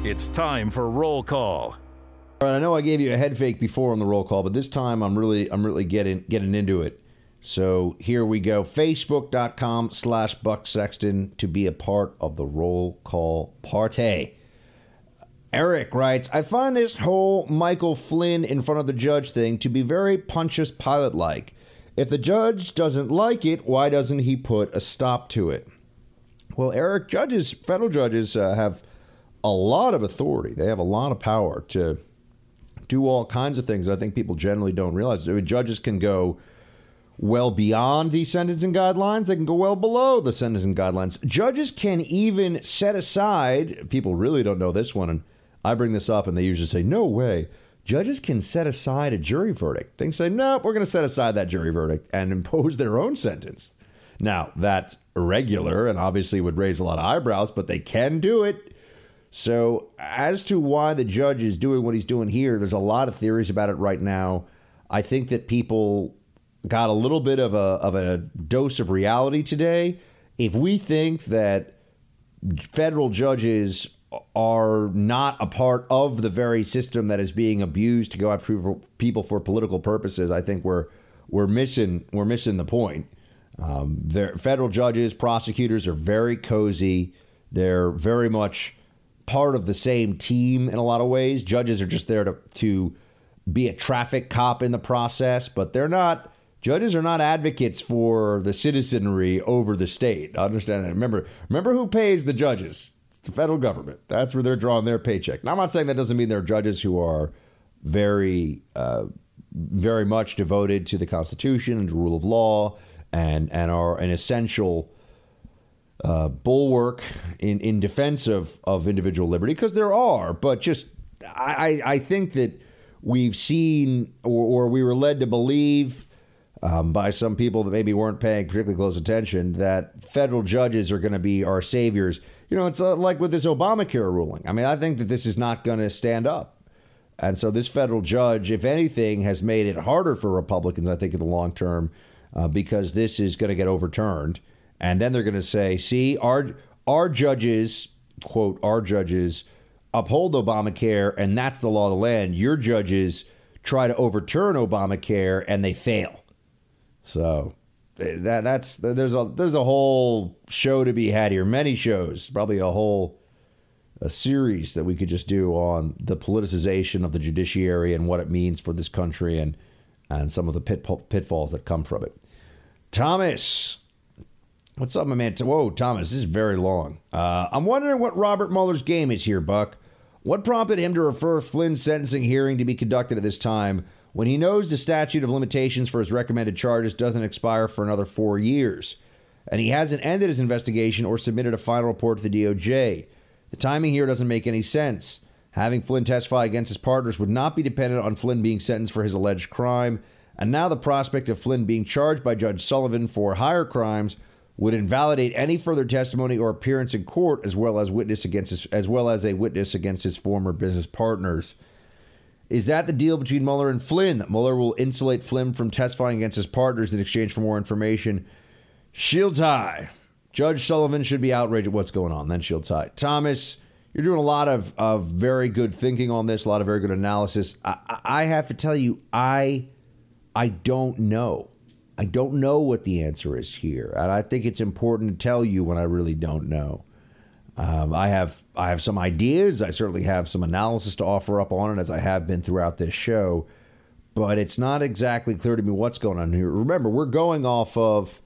It's time for roll call. All right, I know I gave you a head fake before on the roll call, but this time I'm really I'm really getting getting into it. So here we go. Facebook.com slash Buck Sexton to be a part of the roll call party. Eric writes, I find this whole Michael Flynn in front of the judge thing to be very Pontius Pilate like. If the judge doesn't like it, why doesn't he put a stop to it? Well, Eric, judges, federal judges uh, have a lot of authority. They have a lot of power to do all kinds of things that I think people generally don't realize. I mean, judges can go well beyond the sentencing guidelines. They can go well below the sentencing guidelines. Judges can even set aside, people really don't know this one, and I bring this up and they usually say, no way. Judges can set aside a jury verdict. They say, no, we're going to set aside that jury verdict and [LAUGHS] impose their own sentence. Now, that's irregular and obviously would raise a lot of eyebrows, but they can do it. So, as to why the judge is doing what he's doing here, there's a lot of theories about it right now. I think that people got a little bit of a of a dose of reality today. If we think that federal judges are not a part of the very system that is being abused to go after people for political purposes, I think we're we're missing we're missing the point. Um, federal judges, prosecutors are very cozy. They're very much part of the same team in a lot of ways. Judges are just there to to be a traffic cop in the process, but they're not Judges are not advocates for the citizenry over the state. I understand that. Remember, remember who pays the judges? The federal government. That's where they're drawing their paycheck. Now, I'm not saying that doesn't mean there are judges who are very, uh, very much devoted to the Constitution and the rule of law, and and are an essential uh, bulwark in in defense of of individual liberty because there are. But just I I think that we've seen or, or we were led to believe um, by some people that maybe weren't paying particularly close attention that federal judges are going to be our saviors. You know, it's uh, like with this Obamacare ruling. I mean, I think that this is not going to stand up. And so this federal judge, if anything, has made it harder for Republicans, I think, in the long term, uh, because this is going to get overturned. And then they're going to say, see, our, our judges, quote, our judges uphold Obamacare, and that's the law of the land. Your judges try to overturn Obamacare, and they fail. So that that's there's a there's a whole show to be had here. Many shows, probably a whole a series that we could just do on the politicization of the judiciary and what it means for this country and and some of the pit, pitfalls that come from it. Thomas, what's up, my man? Whoa, Thomas, this is very long. Uh, I'm wondering what Robert Mueller's game is here, Buck. What prompted him to refer Flynn's sentencing hearing to be conducted at this time? When he knows the statute of limitations for his recommended charges doesn't expire for another four years, and he hasn't ended his investigation or submitted a final report to the DOJ. The timing here doesn't make any sense. Having Flynn testify against his partners would not be dependent on Flynn being sentenced for his alleged crime, and now the prospect of Flynn being charged by Judge Sullivan for higher crimes would invalidate any further testimony or appearance in court, as well as witness against his, as well as a witness against his former business partners. Is that the deal between Mueller and Flynn? That Mueller will insulate Flynn from testifying against his partners in exchange for more information? Shields high. Judge Sullivan should be outraged at what's going on. Then shields high. Thomas, you're doing a lot of, of very good thinking on this, a lot of very good analysis. I, I have to tell you, I I don't know. I don't know what the answer is here, and I think it's important to tell you when I really don't know. Um, I have I have some ideas. I certainly have some analysis to offer up on it, as I have been throughout this show. But it's not exactly clear to me what's going on here. Remember, we're going off of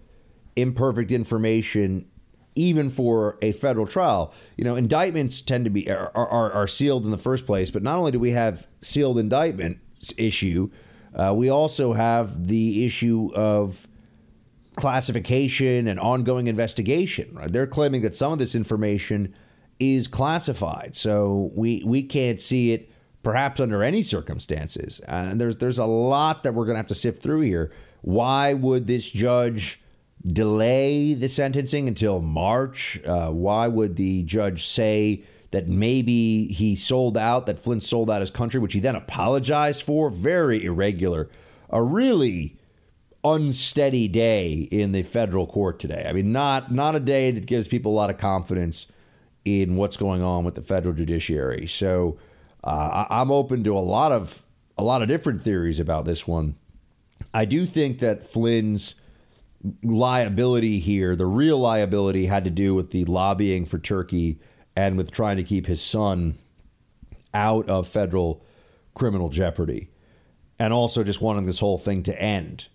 imperfect information, even for a federal trial. You know, indictments tend to be are, are, are sealed in the first place. But not only do we have sealed indictment issue, uh, we also have the issue of classification and ongoing investigation. Right? They're claiming that some of this information is classified, so we we can't see it perhaps under any circumstances. And there's there's a lot that we're going to have to sift through here. Why would this judge delay the sentencing until March? Uh, why would the judge say? That maybe he sold out, that Flynn sold out his country, which he then apologized for. Very irregular. A really unsteady day in the federal court today. I mean, not not a day that gives people a lot of confidence in what's going on with the federal judiciary. So uh, I'm open to a lot of a lot of different theories about this one. I do think that Flynn's liability here, the real liability, had to do with the lobbying for Turkey and with trying to keep his son out of federal criminal jeopardy, and also just wanting this whole thing to end.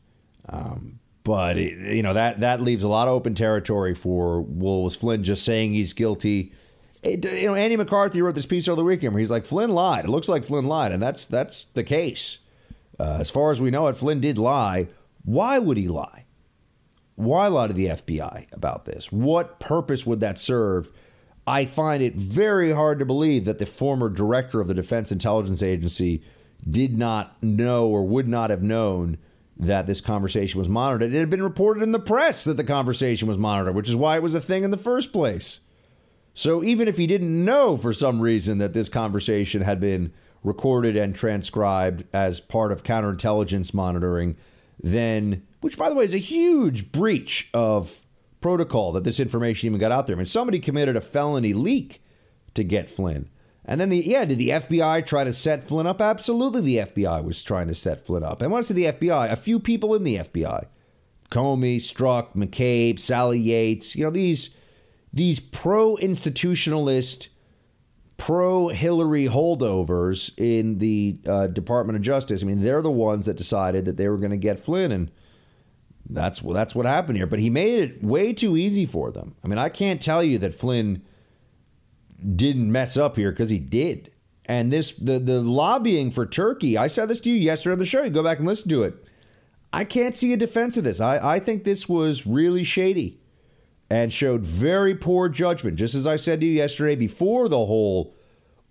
Um, but it, you know that that leaves a lot of open territory for was Flynn just saying he's guilty? It, you know, Andy McCarthy wrote this piece over the weekend where he's like Flynn lied. It looks like Flynn lied, and that's that's the case. Uh, as far as we know, it Flynn did lie. Why would he lie? Why lie to the FBI about this? What purpose would that serve? I find it very hard to believe that the former director of the Defense Intelligence Agency did not know or would not have known that this conversation was monitored. It had been reported in the press that the conversation was monitored, which is why it was a thing in the first place. So even if he didn't know for some reason that this conversation had been recorded and transcribed as part of counterintelligence monitoring, then, which by the way is a huge breach of protocol that this information even got out there. I mean, somebody committed a felony leak to get Flynn. And then the yeah, did the FBI try to set Flynn up? Absolutely, the FBI was trying to set Flynn up. And when I say the FBI, a few people in the FBI, Comey, Strzok, McCabe, Sally Yates, you know these these pro institutionalist, pro Hillary holdovers in the uh, Department of Justice. I mean, they're the ones that decided that they were going to get Flynn, and that's that's what happened here. But he made it way too easy for them. I mean, I can't tell you that Flynn didn't mess up here because he did. And this the the lobbying for Turkey. I said this to you yesterday on the show. You go back and listen to it. I can't see a defense of this. I, I think this was really shady and showed very poor judgment, just as I said to you yesterday before the whole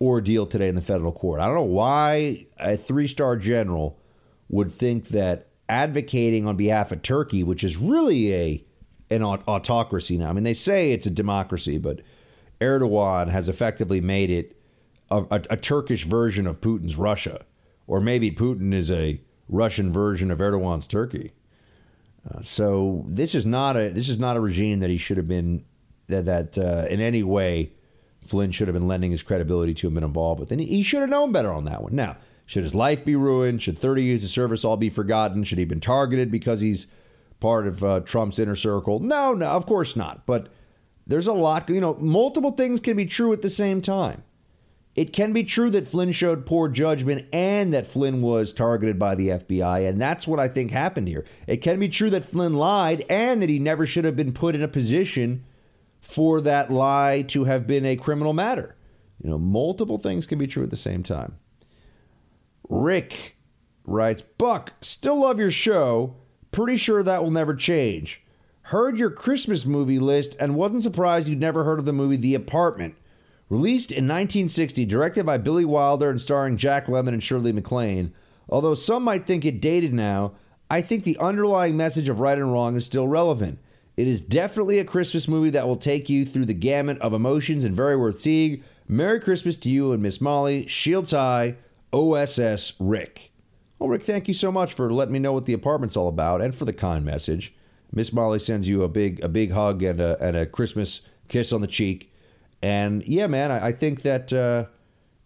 ordeal today in the federal court. I don't know why a three star general would think that advocating on behalf of Turkey, which is really a an autocracy now. I mean, they say it's a democracy, but Erdogan has effectively made it a, a, a, Turkish version of Putin's Russia, or maybe Putin is a Russian version of Erdogan's Turkey. Uh, so this is not a this is not a regime that he should have been that that uh, in any way Flynn should have been lending his credibility to have been involved with, and he, he should have known better on that one. Now, should his life be ruined? Should 30 years of service all be forgotten? Should he have been targeted because he's part of uh, Trump's inner circle? No, no, of course not. But there's a lot, you know, multiple things can be true at the same time. It can be true that Flynn showed poor judgment and that Flynn was targeted by the FBI, and that's what I think happened here. It can be true that Flynn lied and that he never should have been put in a position for that lie to have been a criminal matter. You know, multiple things can be true at the same time. Rick writes Buck, still love your show. Pretty sure that will never change heard your Christmas movie list and wasn't surprised you'd never heard of the movie The Apartment. Released in 1960, directed by Billy Wilder and starring Jack Lemmon and Shirley MacLaine, although some might think it dated now, I think the underlying message of right and wrong is still relevant. It is definitely a Christmas movie that will take you through the gamut of emotions and very worth seeing. Merry Christmas to you and Miss Molly. Shields High, OSS Rick. Well, Rick, thank you so much for letting me know what the apartment's all about and for the kind message. Miss Molly sends you a big a big hug and a, and a Christmas kiss on the cheek. And yeah, man, I, I think that uh,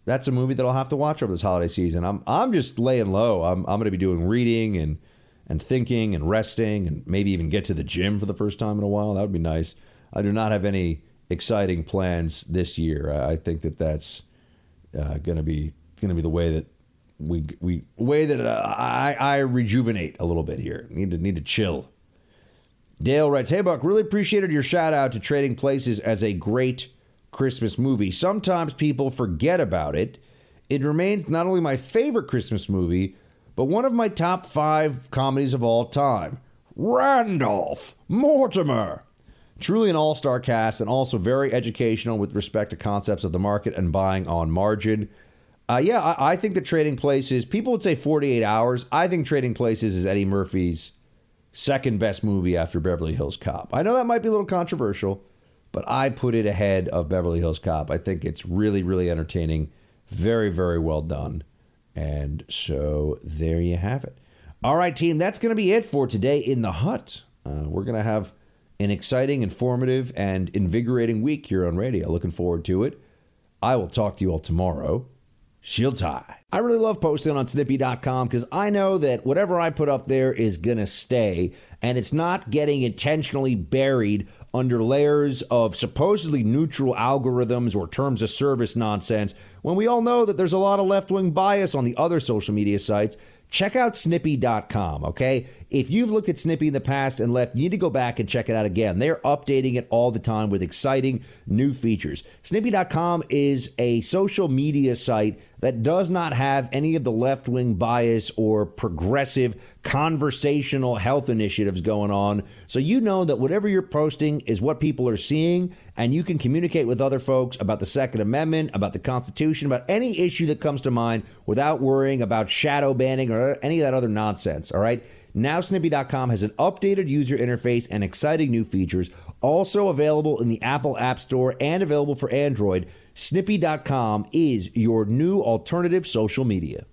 that's a movie that I'll have to watch over this holiday season. I'm I'm just laying low. I'm I'm going to be doing reading and and thinking and resting and maybe even get to the gym for the first time in a while. That would be nice. I do not have any exciting plans this year. I think that that's uh, going to be going to be the way that we we way that uh, I I rejuvenate a little bit here. Need to need to chill. Dale writes, "Hey Buck, really appreciated your shout out to Trading Places as a great Christmas movie. Sometimes people forget about it. It remains not only my favorite Christmas movie, but one of my top five comedies of all time. Randolph Mortimer." Truly an all star cast and also very educational with respect to concepts of the market and buying on margin. Uh, yeah, I, I, think that Trading Places, people would say 48 hours. I think Trading Places is Eddie Murphy's second best movie after Beverly Hills Cop. I know that might be a little controversial, but I put it ahead of Beverly Hills Cop. I think it's really, really entertaining, very, very well done. And so there you have it. All right, team, that's going to be it for today in the hut. Uh, we're going to have an exciting, informative, and invigorating week here on radio. Looking forward to it. I will talk to you all tomorrow. Shields high. I really love posting on snippy.com because I know that whatever I put up there is going to stay and it's not getting intentionally buried under layers of supposedly neutral algorithms or terms of service nonsense when we all know that there's a lot of left wing bias on the other social media sites check out snippy.com, okay? If you've looked at Snippy in the past and left, you need to go back and check it out again. They're updating it all the time with exciting new features. Snippy.com is a social media site that does not have any of the left wing bias or progressive conversational health initiatives going on. So you know that whatever you're posting is what people are seeing, and you can communicate with other folks about the Second Amendment, about the Constitution, about any issue that comes to mind without worrying about shadow banning or any of that other nonsense. All right. Now, Snippy.com has an updated user interface and exciting new features, also available in the Apple App Store and available for Android. Snippy.com is your new alternative social media.